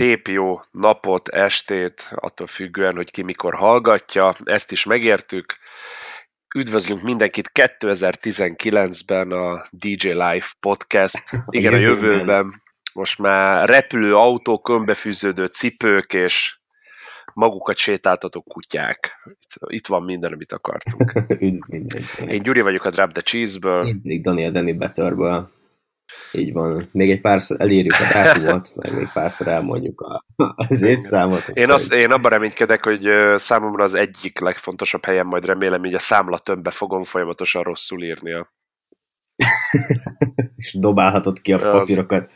szép jó napot, estét, attól függően, hogy ki mikor hallgatja. Ezt is megértük. Üdvözlünk mindenkit 2019-ben a DJ Live Podcast. Igen, a jövőben most már repülő autók, önbefűződő cipők és magukat sétáltató kutyák. Itt van minden, amit akartunk. Üdv mindenki. Én Gyuri vagyok a Drop the Cheese-ből. Én pedig Daniel Danny Betterből. Így van. Még egy párszor elírjuk a dátumot, meg még párszor elmondjuk a, az évszámot. Én, azt, én abban reménykedek, hogy számomra az egyik legfontosabb helyen majd remélem, hogy a számla tömbbe fogom folyamatosan rosszul írnia. És dobálhatod ki a papírokat,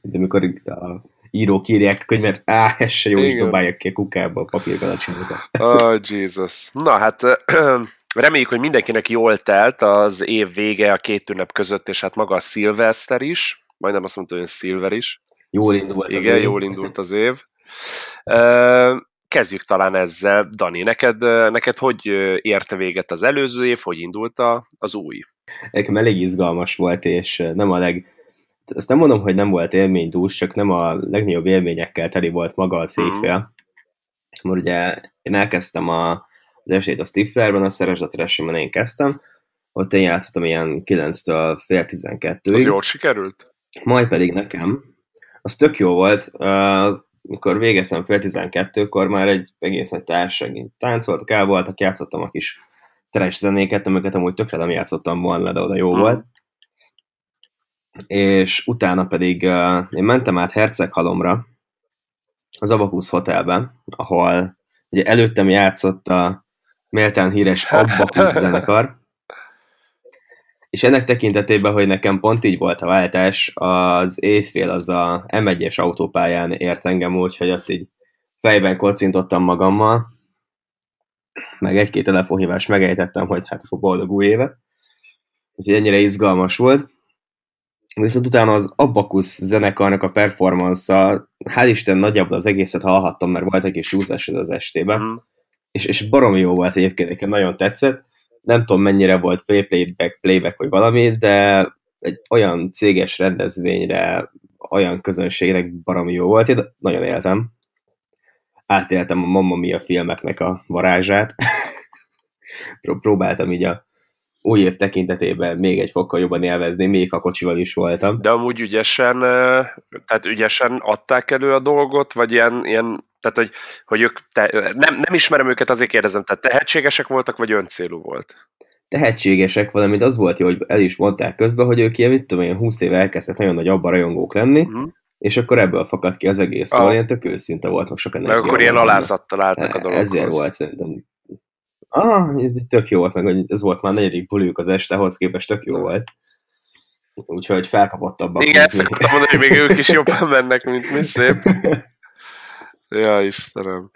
mint amikor a írók írják a könyvet, á, ez se jó, Igen. és dobálják ki a kukába a papírgalacsinokat. Oh, Jesus. Na hát reméljük, hogy mindenkinek jól telt az év vége a két ünnep között, és hát maga a szilveszter is, majdnem azt mondta, hogy szilver is. Jól indult Igen, az év. jól indult az év. Kezdjük talán ezzel. Dani, neked, neked hogy érte véget az előző év, hogy indult a, az új? Nekem elég izgalmas volt, és nem a leg... Ezt nem mondom, hogy nem volt élménydús, csak nem a legnagyobb élményekkel teli volt maga a cégfél. Mm. Mert ugye én elkezdtem a, az esélyt a Stiflerben, a szeresdeteresemben én kezdtem, ott én játszottam ilyen 9-től fél 12-ig. Az jól sikerült? Majd pedig nekem, az tök jó volt, uh, mikor végeztem fél 12-kor már egy egész nagy társaság táncoltak, el voltak, játszottam a kis teres zenéket, amiket amúgy tökre nem játszottam volna, de oda jó hmm. volt. És utána pedig uh, én mentem át Herceghalomra, az Abakusz Hotelbe, ahol ugye előttem játszott a méltán híres Abbakusz zenekar, és ennek tekintetében, hogy nekem pont így volt a váltás, az évfél az a M1-es autópályán ért engem úgy, hogy ott így fejben kocintottam magammal, meg egy-két telefonhívást megejtettem, hogy hát akkor boldog új éve. Úgyhogy ennyire izgalmas volt. Viszont utána az Abbakusz zenekarnak a performance-a, Isten nagyjából az egészet hallhattam, mert volt egy kis az estében. Mm és, és baromi jó volt egyébként, nekem nagyon tetszett. Nem tudom, mennyire volt free playback, playback vagy valami, de egy olyan céges rendezvényre, olyan közönségnek baromi jó volt, én nagyon éltem. Átéltem a Mamma Mia filmeknek a varázsát. Próbáltam így a új év tekintetében még egy fokkal jobban élvezni, még a kocsival is voltam. De amúgy ügyesen, tehát ügyesen adták elő a dolgot, vagy ilyen, ilyen tehát hogy, hogy ők, te, nem, nem ismerem őket, azért kérdezem, tehát tehetségesek voltak, vagy öncélú volt? Tehetségesek, valamint az volt jó, hogy el is mondták közben, hogy ők ilyen, mit tudom, ilyen 20 éve elkezdtek nagyon nagy abba rajongók lenni, uh-huh. és akkor ebből fakadt ki az egész, szóval ah. ilyen tök őszinte volt, meg sok Meg akkor ilyen alázattal álltak a dologhoz. Ezért volt szerintem ah, ez tök jó volt, meg hogy ez volt már negyedik buliuk az este, ahhoz képest tök jó volt. Úgyhogy felkapottabbak. Igen, ezt akartam mondani, hogy még ők is jobban mennek, mint mi szép. Ja, Istenem.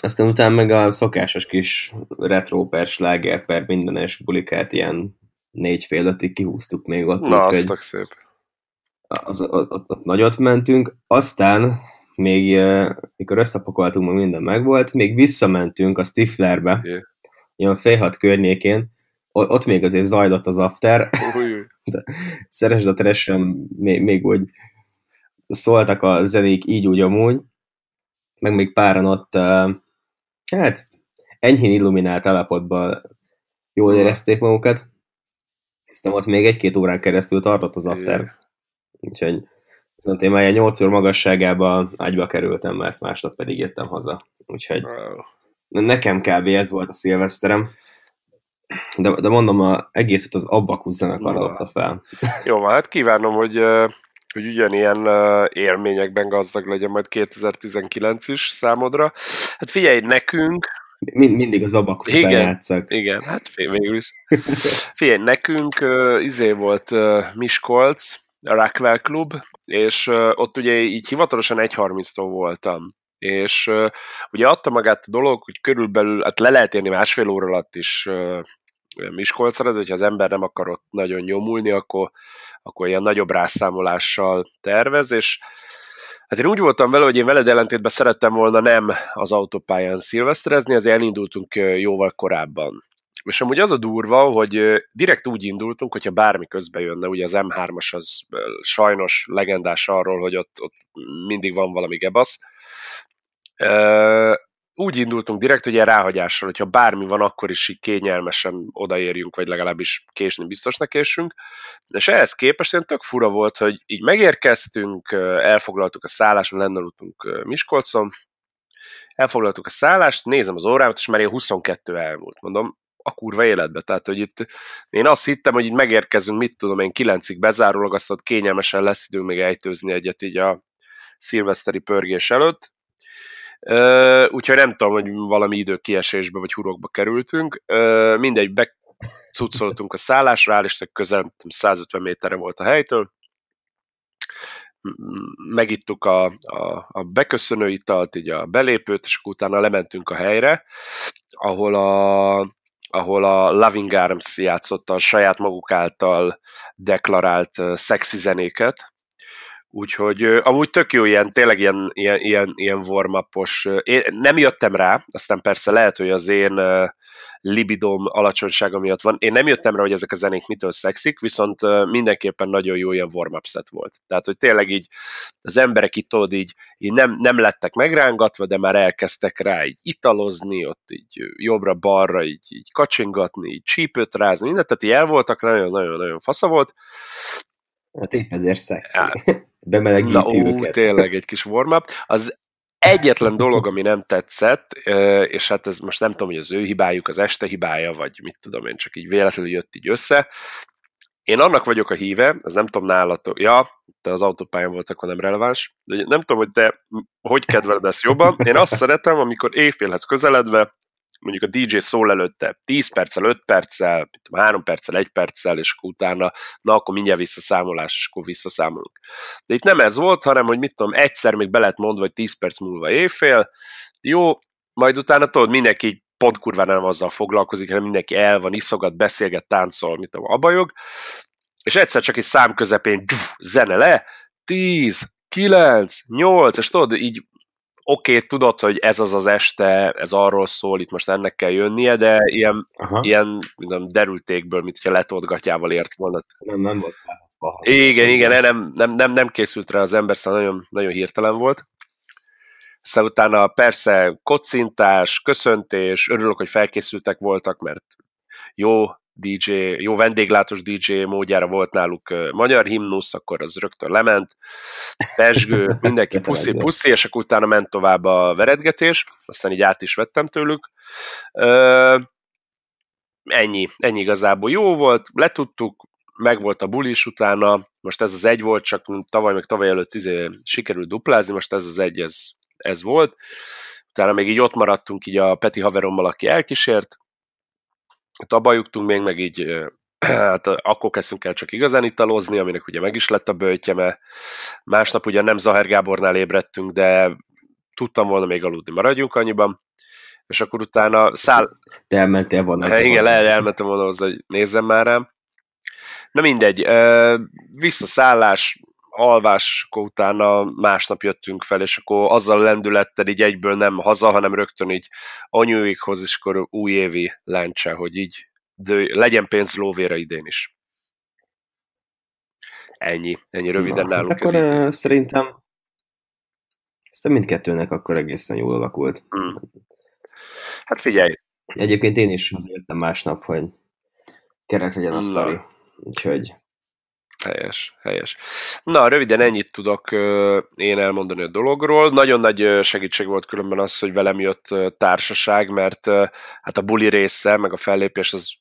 Aztán utána meg a szokásos kis retro per sláger per mindenes bulikát ilyen négy fél ötig kihúztuk még ott. Na, úgy, azt szép. Az, ott, ott, ott nagyot mentünk, aztán még mikor összepakoltunk, meg minden megvolt, még visszamentünk a Stiflerbe, yeah. ilyen fél hat környékén, ott még azért zajlott az after, de szeresd a teresen még, még úgy szóltak a zenék így úgy amúgy, meg még páran ott, hát enyhén illuminált állapotban jól érezték magukat, aztán ott még egy-két órán keresztül tartott az after. Yeah. Úgyhogy Viszont én már 8 óra magasságába ágyba kerültem, mert másnap pedig jöttem haza. Úgyhogy nekem kb. ez volt a szilveszterem. De, de mondom, a egészet az Abbakusz zenekar adta fel. Jó, hát kívánom, hogy, hogy ugyanilyen élményekben gazdag legyen majd 2019 is számodra. Hát figyelj, nekünk... Mind, mindig az Abbakusz igen, játszak. Igen, hát végül is. Figyelj, nekünk uh, izé volt uh, Miskolc, a Rockwell Club, és ott ugye így hivatalosan 1.30-tól voltam. És ugye adta magát a dolog, hogy körülbelül, hát le lehet érni másfél óra alatt is Miskolcra, de hogyha az ember nem akar ott nagyon nyomulni, akkor, akkor ilyen nagyobb rászámolással tervez, és Hát én úgy voltam vele, hogy én veled ellentétben szerettem volna nem az autópályán szilveszterezni, ezért elindultunk jóval korábban. És amúgy az a durva, hogy direkt úgy indultunk, hogyha bármi közbe jönne, ugye az M3-as az sajnos legendás arról, hogy ott, ott mindig van valami gebasz. Úgy indultunk direkt, hogy ilyen ráhagyással, hogyha bármi van, akkor is így kényelmesen odaérjünk, vagy legalábbis késni biztosnak késünk. És ehhez képest én tök fura volt, hogy így megérkeztünk, elfoglaltuk a szállást, lennaludtunk Miskolcon, elfoglaltuk a szállást, nézem az órámat, és már ilyen 22 elmúlt. Mondom, a kurva életbe. Tehát, hogy itt én azt hittem, hogy itt megérkezünk, mit tudom én, kilencig bezárólag, azt ott kényelmesen lesz időnk még ejtőzni egyet így a szilveszteri pörgés előtt. Úgyhogy nem tudom, hogy valami idő kiesésbe vagy hurokba kerültünk. Uh, mindegy, becucoltunk a szállásra, áll közel 150 méterre volt a helytől, megittuk a, a, a beköszönő italt, így a belépőt, és utána lementünk a helyre, ahol a, ahol a Loving Arms játszotta a saját maguk által deklarált szexi zenéket, Úgyhogy amúgy tök jó ilyen, tényleg ilyen, ilyen, ilyen, ilyen warm Én nem jöttem rá, aztán persze lehet, hogy az én libidom alacsonysága miatt van. Én nem jöttem rá, hogy ezek a zenék mitől szexik, viszont mindenképpen nagyon jó ilyen warm set volt. Tehát, hogy tényleg így az emberek itt tudod, így, így nem, nem lettek megrángatva, de már elkezdtek rá így italozni, ott így jobbra-balra így, így kacsingatni, így csípőt rázni, mindent, tehát így el voltak, nagyon-nagyon-nagyon fasza volt. Hát épp ezért szexi. Ja. Bemelegíti Na, őket. Ó, tényleg egy kis warm -up. Az egyetlen dolog, ami nem tetszett, és hát ez most nem tudom, hogy az ő hibájuk, az este hibája, vagy mit tudom én, csak így véletlenül jött így össze. Én annak vagyok a híve, ez nem tudom nálatok, ja, te az autópályán volt, akkor nem releváns, de nem tudom, hogy te hogy kedveled ezt jobban. Én azt szeretem, amikor éjfélhez közeledve mondjuk a DJ szól előtte 10 perccel, 5 perccel, 3 perccel, 1 perccel, és akkor utána, na akkor mindjárt visszaszámolás, és akkor visszaszámolunk. De itt nem ez volt, hanem, hogy mit tudom, egyszer még be mondva, hogy 10 perc múlva éjfél, jó, majd utána tudod, mindenki pont kurva nem azzal foglalkozik, hanem mindenki el van, iszogat, beszélget, táncol, mit tudom, abajog, és egyszer csak egy szám közepén zene le, 10, 9, 8, és tudod, így oké, okay, tudod, hogy ez az az este, ez arról szól, itt most ennek kell jönnie, de ilyen, ilyen nem, derültékből, mint hogyha letoldgatjával ért volna. Nem, nem volt Igen, igen, nem, nem, nem, nem készült rá az ember, szóval nagyon, nagyon hirtelen volt. Szóval utána persze kocintás, köszöntés, örülök, hogy felkészültek voltak, mert jó DJ, jó vendéglátós DJ módjára volt náluk magyar himnusz, akkor az rögtön lement, pesgő, mindenki puszi-puszi, és akkor utána ment tovább a veredgetés, aztán így át is vettem tőlük. Ennyi, ennyi igazából jó volt, letudtuk, meg volt a bulis utána, most ez az egy volt, csak tavaly meg tavaly előtt izé sikerült duplázni, most ez az egy, ez, ez volt. Utána még így ott maradtunk így a Peti haverommal, aki elkísért, abba juttunk még, meg így hát akkor kezdtünk el csak igazán italozni, aminek ugye meg is lett a bőtje, mert másnap ugye nem Zahár Gábornál ébredtünk, de tudtam volna még aludni, maradjunk annyiban, és akkor utána száll... De elmentél volna. Hát, igen, le, elmentem volna hozzá, hogy nézzem már rám. Na mindegy, visszaszállás, alvás, akkor utána másnap jöttünk fel, és akkor azzal lendülettel így egyből nem haza, hanem rögtön így anyuikhoz, és akkor újévi lencse, hogy így de legyen pénz lóvére idén is. Ennyi, ennyi röviden Na, nálunk. Hát akkor ez így. szerintem szerintem mindkettőnek akkor egészen jól alakult. Hmm. Hát figyelj. Egyébként én is az másnap, hogy kerek legyen a sztori. Úgyhogy Helyes, helyes. Na, röviden ennyit tudok én elmondani a dologról. Nagyon nagy segítség volt különben az, hogy velem jött társaság, mert hát a buli része, meg a fellépés az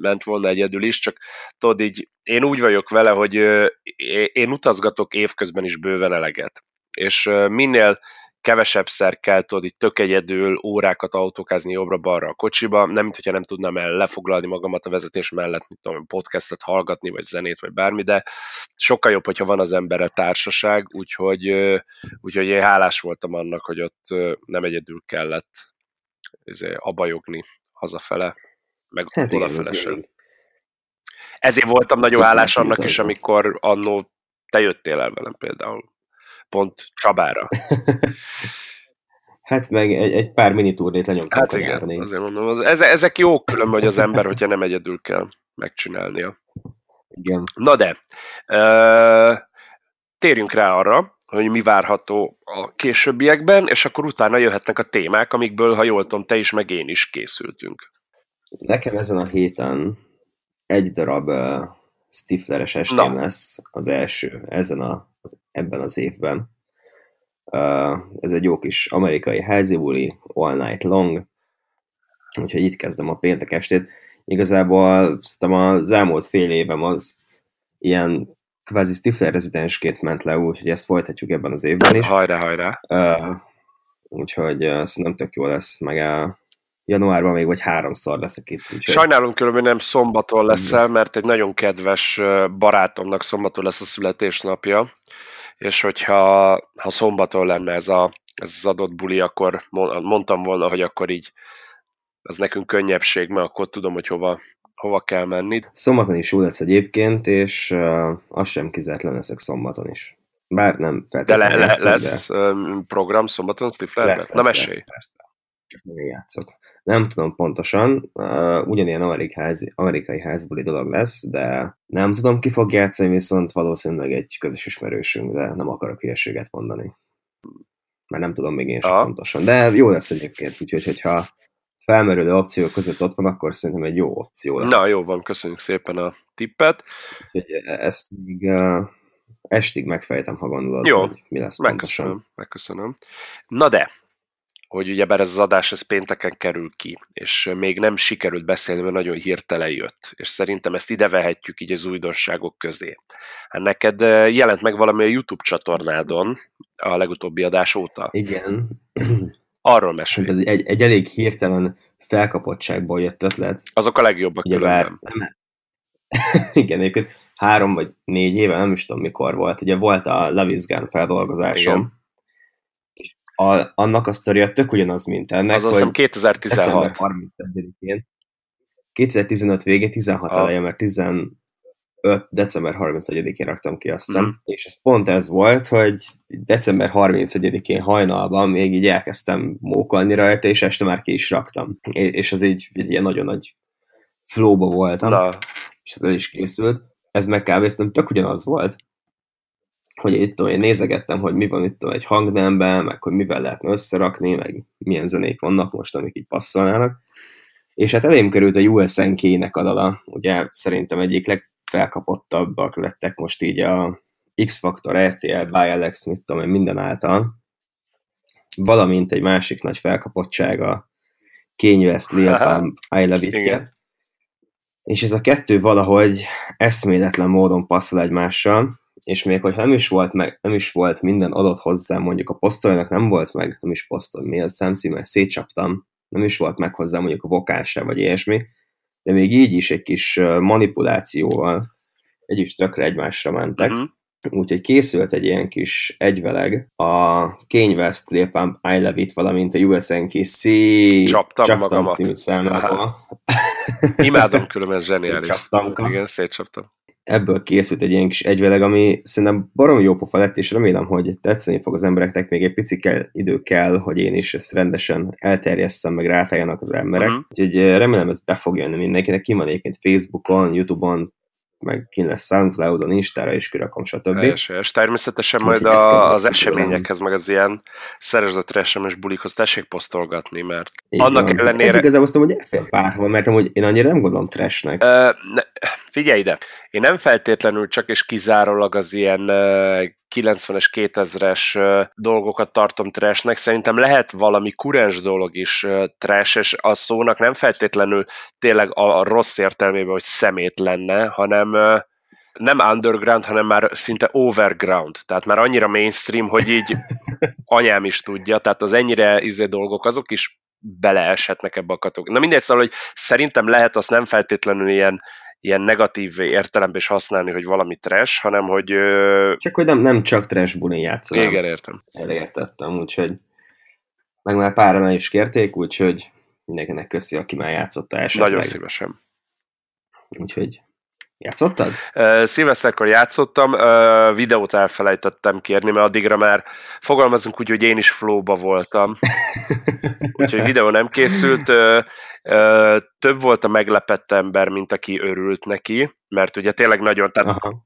ment volna egyedül is, csak tudod így, én úgy vagyok vele, hogy én utazgatok évközben is bőven eleget. És minél kevesebb szer kell tudod itt tök egyedül órákat autókázni jobbra-balra a kocsiba, nem mint hogyha nem tudnám el lefoglalni magamat a vezetés mellett, mint tudom, podcastet hallgatni, vagy zenét, vagy bármi, de sokkal jobb, hogyha van az emberre társaság, úgyhogy, úgyhogy én hálás voltam annak, hogy ott nem egyedül kellett izé, abajogni hazafele, meg hát odafele sem. Ezért voltam nagyon hálás annak is, amikor annó te jöttél el velem például pont Csabára. Hát meg egy, egy pár mini turnét lenyomtunk Hát igen, nyárni. azért mondom, az, ezek jók különben, hogy az ember, hogyha nem egyedül kell megcsinálnia. Igen. Na de, uh, térjünk rá arra, hogy mi várható a későbbiekben, és akkor utána jöhetnek a témák, amikből, ha jól tudom, te is, meg én is készültünk. Nekem ezen a héten egy darab Stifleres estém Na. lesz az első ezen a, az, ebben az évben. Uh, ez egy jó kis amerikai házibuli, all night long, úgyhogy itt kezdem a péntek estét. Igazából szerintem az elmúlt fél évem az ilyen kvázi Stifler rezidensként ment le, úgyhogy ezt folytatjuk ebben az évben is. Hajrá, hajrá! Uh, úgyhogy uh, szerintem tök jó lesz, meg a januárban még vagy háromszor leszek itt. Úgyhogy... Sajnálom különben nem szombaton leszel, mert egy nagyon kedves barátomnak szombaton lesz a születésnapja, és hogyha ha szombaton lenne ez, a, ez az adott buli, akkor mondtam volna, hogy akkor így az nekünk könnyebbség, mert akkor tudom, hogy hova, hova kell menni. Szombaton is jó lesz egyébként, és uh, az sem kizárt leszek szombaton is. Bár nem feltétlenül De le, le, lesz de... program szombaton Stiflerben? Na mesélj! Csak nem játszok. Nem tudom pontosan, uh, ugyanilyen amerikai, ház, amerikai házbuli dolog lesz, de nem tudom, ki fog játszani, viszont valószínűleg egy közös ismerősünk, de nem akarok hülyeséget mondani. Mert nem tudom még én sem pontosan. De jó lesz egyébként, úgyhogy hogyha felmerülő opciók között ott van, akkor szerintem egy jó opció. Lesz. Na, jó van, köszönjük szépen a tippet. Úgyhogy ezt még uh, estig megfejtem, ha gondolod, jó, mi lesz megköszönöm, pontosan. megköszönöm. Na de, hogy ugye ez az adás ez pénteken kerül ki, és még nem sikerült beszélni, mert nagyon hirtelen jött, és szerintem ezt ide vehetjük így az újdonságok közé. Hát neked jelent meg valami a YouTube csatornádon a legutóbbi adás óta? Igen. Arról mesélj. Hát ez egy, egy elég hirtelen felkapottságból jött ötlet. Azok a legjobbak Ugye különben. Bár, igen, egyébként három vagy négy éve, nem is tudom mikor volt, ugye volt a Levisgan feldolgozásom, igen a, annak a sztoria tök ugyanaz, mint ennek. Az azt hiszem 2016. 31-én. 2015 végén, 16 ah. eleje, mert 15 december 31-én raktam ki azt hiszem, mm. és ez pont ez volt, hogy december 31-én hajnalban még így elkezdtem mókolni rajta, és este már ki is raktam. És az így egy ilyen nagyon nagy flowba voltam, Na. és ez el is készült. Ez meg kb. tök ugyanaz volt, hogy itt tudom, én nézegettem, hogy mi van itt egy hangnemben, meg hogy mivel lehetne összerakni, meg milyen zenék vannak most, amik így passzolnának. És hát elém került a USNK-nek a dala, ugye szerintem egyik legfelkapottabbak lettek most így a X-Factor, RTL, by Alex, mit tudom én, minden által. Valamint egy másik nagy felkapottsága, Kanye West, Lil Pump, I Love It És ez a kettő valahogy eszméletlen módon passzol egymással, és még hogyha nem is volt, meg, nem is volt minden adott hozzá, mondjuk a posztolnak nem volt meg, nem is posztol, mi a szemszímet szétcsaptam, nem is volt meg hozzá mondjuk a vokálsa vagy ilyesmi, de még így is egy kis manipulációval egy is tökre egymásra mentek. Uh-huh. Úgyhogy készült egy ilyen kis egyveleg a Kanye West, Pump, I Love It, valamint a USNK C Csaptam, Csaptam magamat. című számával. Imádom különben, zseniális. Szétcsaptam. Igen, szétcsaptam ebből készült egy ilyen kis egyveleg, ami szerintem barom jó pofa lett, és remélem, hogy tetszeni fog az embereknek, még egy pici kell, idő kell, hogy én is ezt rendesen elterjesszem, meg rátáljanak az emberek. Uh-huh. Úgyhogy remélem ez be fog jönni mindenkinek, ki van egyébként Facebookon, Youtube-on, meg ki lesz Soundcloud-on, Instára is kirakom, stb. És természetesen majd a, az eseményekhez, meg az ilyen szerezetre SMS bulikhoz tessék posztolgatni, mert Így annak van. ellenére... Ez igazából azt hogy elfér párhol, mert amúgy én annyira nem gondolom trashnek. Uh, figyelj ide, én nem feltétlenül csak és kizárólag az ilyen 90-es, 2000-es dolgokat tartom trashnek, szerintem lehet valami kurens dolog is trash, és a szónak nem feltétlenül tényleg a rossz értelmében, hogy szemét lenne, hanem nem underground, hanem már szinte overground. Tehát már annyira mainstream, hogy így anyám is tudja, tehát az ennyire izé dolgok, azok is beleeshetnek ebbe a kategóriába. Na mindegy, szóval, hogy szerintem lehet azt nem feltétlenül ilyen ilyen negatív értelemben is használni, hogy valami trash, hanem hogy... Csak hogy nem, nem csak trash bulin játszanám. Igen, értem. Elértettem, úgyhogy meg már páran is kérték, úgyhogy mindenkinek köszi, aki már játszotta esetleg. Nagyon szívesen. Úgyhogy Játszottad? Uh, Szilveszterkor játszottam, uh, videót elfelejtettem kérni, mert addigra már fogalmazunk úgy, hogy én is flowba voltam. Úgyhogy videó nem készült. Uh, uh, több volt a meglepett ember, mint aki örült neki, mert ugye tényleg nagyon, tehát Aha.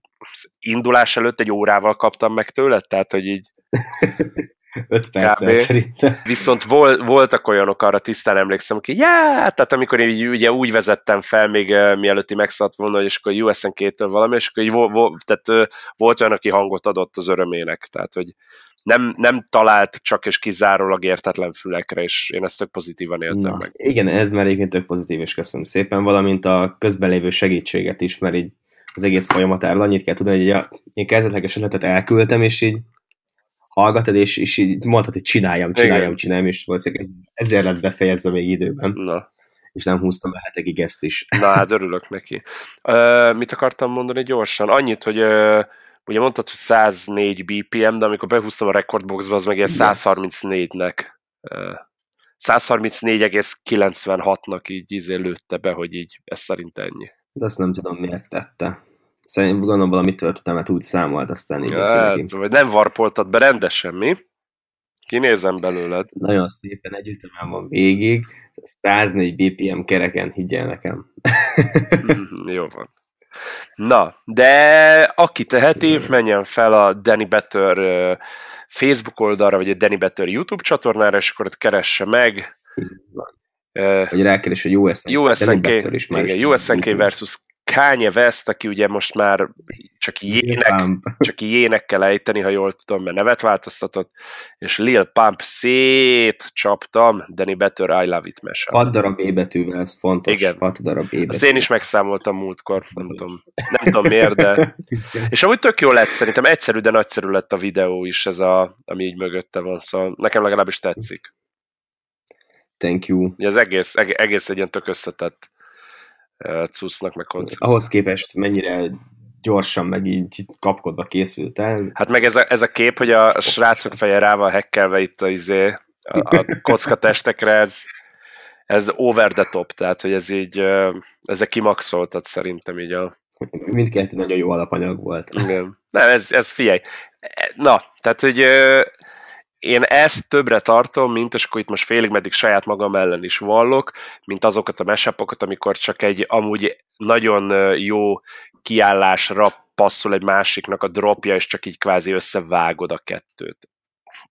indulás előtt egy órával kaptam meg tőle, tehát hogy így 5 perccel szerintem. Viszont vol, voltak olyanok, arra tisztán emlékszem, hogy ja, tehát amikor én így, ugye úgy vezettem fel, még uh, mielőtt megszállt volna, és akkor USN 2 valami, és akkor így vo, vo, tehát, uh, volt olyan, aki hangot adott az örömének, tehát hogy nem, nem talált csak és kizárólag értetlen fülekre, és én ezt tök pozitívan éltem Na, meg. Igen, ez már egyébként tök pozitív, és köszönöm szépen, valamint a közben lévő segítséget is, mert így az egész folyamatáról annyit kell tudni, hogy a, én kezdetleges ötletet elküldtem, és így hallgatod, és, és így mondhatod, hogy csináljam, csináljam, Igen. csináljam, és valószínűleg ezért lett befejezve még időben. Na. És nem húztam be hetekig ezt is. Na, hát örülök neki. Uh, mit akartam mondani gyorsan? Annyit, hogy uh, ugye mondtad, hogy 104 BPM, de amikor behúztam a rekordboxba, az meg ilyen 134-nek. Uh, 134,96-nak így izé lőtte be, hogy így ez szerint ennyi. De azt nem tudom, miért tette. Szerintem gondolom valami történetet úgy számolt, aztán így hát, Vagy nem varpoltad be rendesen, mi? Kinézem belőled. Nagyon szépen egy ütemem van végig, 104 BPM kereken, higgyel nekem. Jó van. Na, de aki teheti, menjen fel a Danny Better Facebook oldalra, vagy a Danny Better YouTube csatornára, és akkor ott keresse meg. Vagy rákeres, hogy USNK, USNK, igen, USNK versus Kanye West, aki ugye most már csak jének, csak jénekkel ejteni, ha jól tudom, mert nevet változtatott, és Lil Pump szét csaptam, Danny Better I Love It mese. 6 darab B betűvel, ez fontos. Igen. 6 darab B betű. Azt én is megszámoltam múltkor, nem tudom, nem tudom miért, de... És amúgy tök jó lett szerintem, egyszerű, de nagyszerű lett a videó is, ez a, ami így mögötte van, szóval nekem legalábbis tetszik. Thank you. Ez egész, egész egy ilyen tök összetett cuccnak, meg koncepció. Ahhoz képest mennyire gyorsan, meg így kapkodva készült el. Hát meg ez a, ez a kép, hogy a srácok feje rá van hekkelve itt a, izé, a, a kockatestekre, ez, ez over the top, tehát hogy ez így, ezek kimaxoltat szerintem így a... Mindkettő nagyon jó alapanyag volt. Igen. Nem, ez, ez figyelj. Na, tehát hogy én ezt többre tartom, mint, és akkor itt most félig meddig saját magam ellen is vallok, mint azokat a mesepokat, amikor csak egy amúgy nagyon jó kiállásra passzol egy másiknak a dropja, és csak így kvázi összevágod a kettőt.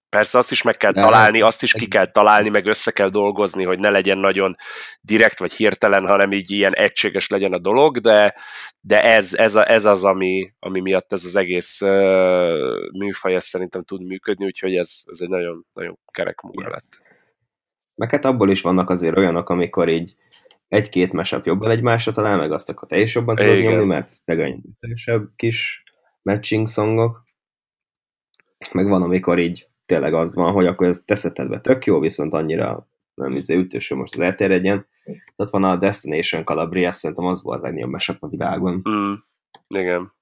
Persze azt is meg kell találni, azt is ki kell találni, meg össze kell dolgozni, hogy ne legyen nagyon direkt vagy hirtelen, hanem így ilyen egységes legyen a dolog, de, de ez, ez, a, ez az, ami, ami miatt ez az egész uh, műfaj ez szerintem tud működni, úgyhogy ez, ez egy nagyon, nagyon kerek munka yes. lett. Meg hát abból is vannak azért olyanok, amikor így egy-két mesap jobban egymásra talál, meg azt akkor te is jobban tudod Igen. nyomni, mert leganyitosabb kis matching szongok. Meg van, amikor így tényleg az van, hogy akkor ez teszetedve tök jó, viszont annyira nem izé ütős, hogy most az elterjedjen. Ott van a Destination Calabria, szerintem az volt a legnagyobb mesep a világon. Mm, igen.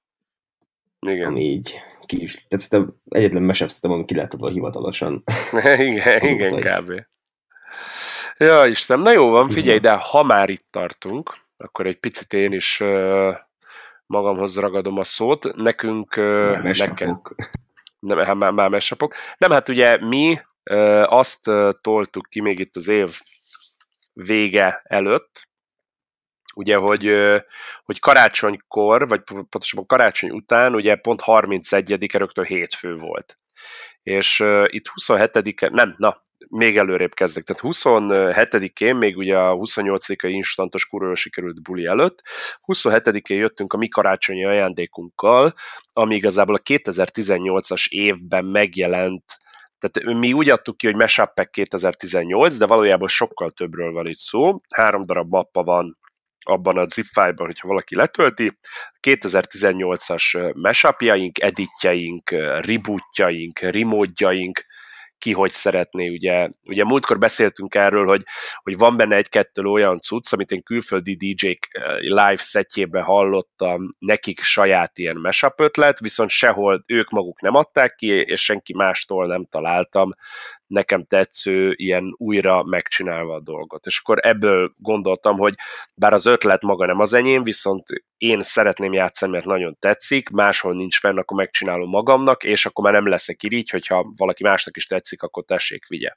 Igen. Ami így ki is, tehát szerintem egyetlen mesep szerintem, ami ki lehet adva hivatalosan. igen, igen, kb. Ja, Isten, na jó van, figyelj, de ha már itt tartunk, akkor egy picit én is uh, magamhoz ragadom a szót. Nekünk, uh, nekem, nem, hát már, már mesapok. Nem, hát ugye mi azt toltuk ki még itt az év vége előtt, ugye, hogy, hogy karácsonykor, vagy pontosabban karácsony után, ugye pont 31-e rögtön hétfő volt. És itt 27-e, nem, na, még előrébb kezdek. Tehát 27-én, még ugye a 28-ai instantos kurva sikerült buli előtt, 27-én jöttünk a mi karácsonyi ajándékunkkal, ami igazából a 2018-as évben megjelent tehát mi úgy adtuk ki, hogy Mashup Pack 2018, de valójában sokkal többről van itt szó. Három darab mappa van abban a zip file-ban, hogyha valaki letölti. 2018-as mashupjaink, editjeink, rebootjaink, remódjaink, ki hogy szeretné, ugye, ugye múltkor beszéltünk erről, hogy, hogy van benne egy-kettő olyan cucc, amit én külföldi DJ-k eh, live setjében hallottam, nekik saját ilyen mashup ötlet, viszont sehol ők maguk nem adták ki, és senki mástól nem találtam nekem tetsző, ilyen újra megcsinálva a dolgot. És akkor ebből gondoltam, hogy bár az ötlet maga nem az enyém, viszont én szeretném játszani, mert nagyon tetszik, máshol nincs fenn, akkor megcsinálom magamnak, és akkor már nem leszek irigy, hogyha valaki másnak is tetszik, akkor tessék, vigye.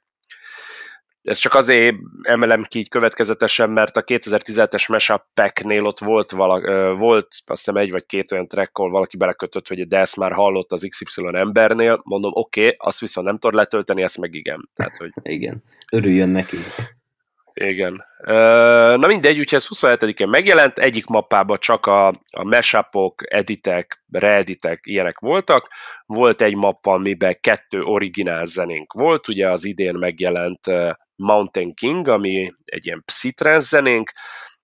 Ez csak azért emelem ki így következetesen, mert a 2017-es Mashup Pack-nél ott volt, vala, volt azt hiszem egy vagy két olyan track, ahol valaki belekötött, hogy de ezt már hallott az XY embernél, mondom, oké, okay, azt viszont nem tudod letölteni, ezt meg igen. Tehát, hogy... igen, örüljön neki. Igen. Na mindegy, úgyhogy ez 27-én megjelent, egyik mappában csak a, a mashupok, editek, reeditek, ilyenek voltak. Volt egy mappa, amiben kettő originál zenénk volt, ugye az idén megjelent Mountain King, ami egy ilyen psytrance zenénk,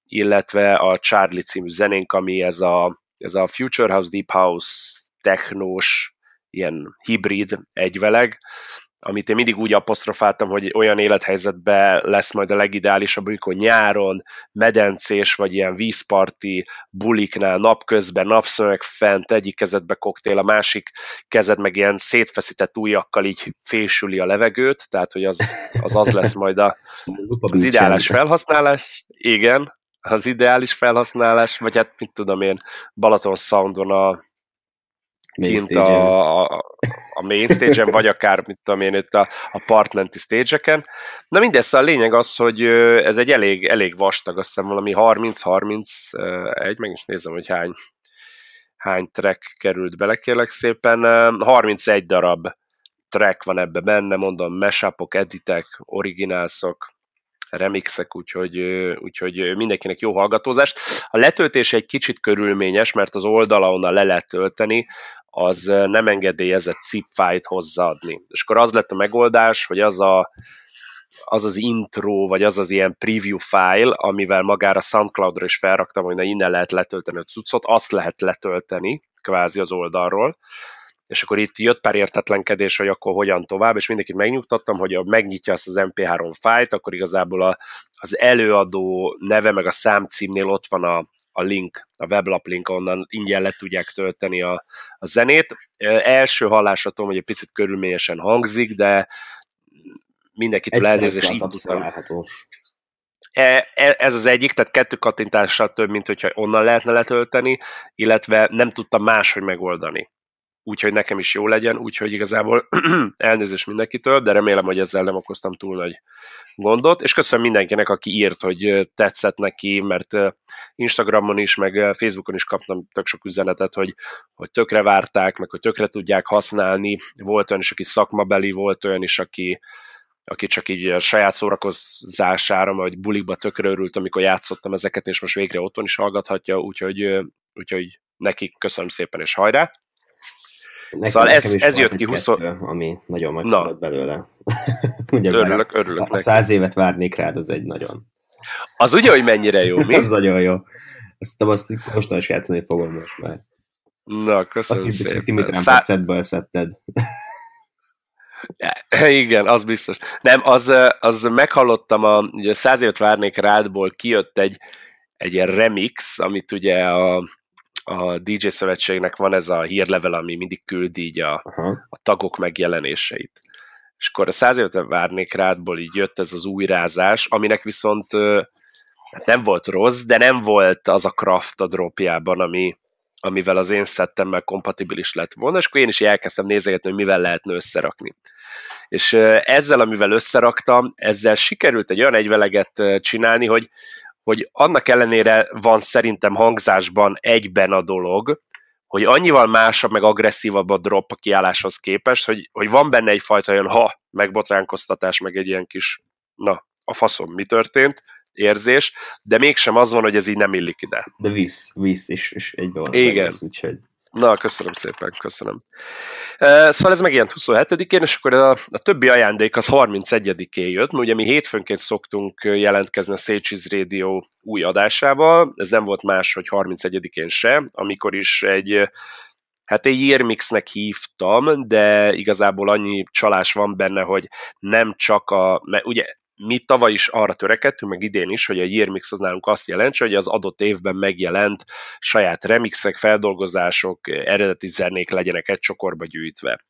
illetve a Charlie című zenénk, ami ez a, ez a Future House, Deep House, technós, ilyen hibrid egyveleg, amit én mindig úgy apostrofáltam, hogy olyan élethelyzetben lesz majd a legideálisabb, amikor nyáron, medencés, vagy ilyen vízparti buliknál napközben, napszöveg fent, egyik kezedbe koktél, a másik kezed meg ilyen szétfeszített ujjakkal így fésüli a levegőt, tehát hogy az az, az lesz majd a, az ideális felhasználás. Igen, az ideális felhasználás, vagy hát mit tudom én, Balaton Soundon a kint a, a, a main stage-en, vagy akár, mit tudom én, itt a, a partmenti stage-eken. Na mindez, a lényeg az, hogy ez egy elég, elég vastag, azt hiszem valami 30-31, meg is nézem, hogy hány, hány track került bele, kérlek szépen. 31 darab track van ebbe benne, mondom, mashupok, editek, originálszok, remixek, úgyhogy, úgyhogy mindenkinek jó hallgatózást. A letöltés egy kicsit körülményes, mert az oldala onnan le lehet tölteni, az nem engedélyezett zip file-t hozzáadni. És akkor az lett a megoldás, hogy az a, az az intro, vagy az az ilyen preview file, amivel magára Soundcloud-ra is felraktam, hogy na innen lehet letölteni a cuccot, azt lehet letölteni kvázi az oldalról, és akkor itt jött pár értetlenkedés, hogy akkor hogyan tovább, és mindenkit megnyugtattam, hogy ha megnyitja azt az MP3 fájlt, akkor igazából a, az előadó neve, meg a számcímnél ott van a, a link, a weblap link, onnan ingyen le tudják tölteni a, a zenét. Első hallásatom, hogy egy picit körülményesen hangzik, de mindenkitől elnézést így tudtam. E, e, ez az egyik, tehát kettő kattintással több, mint hogyha onnan lehetne letölteni, illetve nem tudtam máshogy megoldani úgyhogy nekem is jó legyen, úgyhogy igazából elnézést mindenkitől, de remélem, hogy ezzel nem okoztam túl nagy gondot, és köszönöm mindenkinek, aki írt, hogy tetszett neki, mert Instagramon is, meg Facebookon is kaptam tök sok üzenetet, hogy, hogy tökre várták, meg hogy tökre tudják használni, volt olyan is, aki szakmabeli, volt olyan is, aki, aki csak így a saját szórakozására, vagy bulikba tökre örült, amikor játszottam ezeket, és most végre otthon is hallgathatja, úgyhogy, úgyhogy nekik köszönöm szépen, és hajrá! Nekem, szóval ez, ez jött ki 20... Kettő, ami nagyon megmaradt belőle. ugye örülök, örülök. A száz évet várnék rád, az egy nagyon... Az ugye, hogy mennyire jó, mi? az nagyon jó. Azt, azt most is játszani fogom most már. Na, köszönöm azt szépen. Szá... szedből szedted. Ja, igen, az biztos. Nem, az, az meghallottam, a, ugye száz évet várnék rádból kijött egy, egy ilyen remix, amit ugye a, a DJ szövetségnek van ez a hírlevel, ami mindig küldi így a, a tagok megjelenéseit. És akkor a száz évet várnék rádból így jött ez az újrázás, aminek viszont hát nem volt rossz, de nem volt az a craft a dropjában, ami, amivel az én szettemmel kompatibilis lett volna, és akkor én is elkezdtem nézegetni, hogy mivel lehetne összerakni. És ezzel, amivel összeraktam, ezzel sikerült egy olyan egyveleget csinálni, hogy hogy annak ellenére van szerintem hangzásban egyben a dolog, hogy annyival másabb, meg agresszívabb a drop a kiálláshoz képest, hogy, hogy van benne egyfajta olyan ha, megbotránkoztatás, meg egy ilyen kis, na, a faszom, mi történt, érzés, de mégsem az van, hogy ez így nem illik ide. De visz, visz is, és egyben van. Igen. Egész, úgyhogy... Na, köszönöm szépen, köszönöm. Szóval ez megjelent 27-én, és akkor a, a többi ajándék az 31-én jött, mert ugye mi hétfőnként szoktunk jelentkezni a Sages Radio új adásával, ez nem volt más, hogy 31-én se, amikor is egy hát egy yearmixnek hívtam, de igazából annyi csalás van benne, hogy nem csak a, ugye mi tavaly is arra törekedtünk, meg idén is, hogy a Year Mix az nálunk azt jelentse, hogy az adott évben megjelent saját remixek, feldolgozások, eredeti zenék legyenek egy csokorba gyűjtve.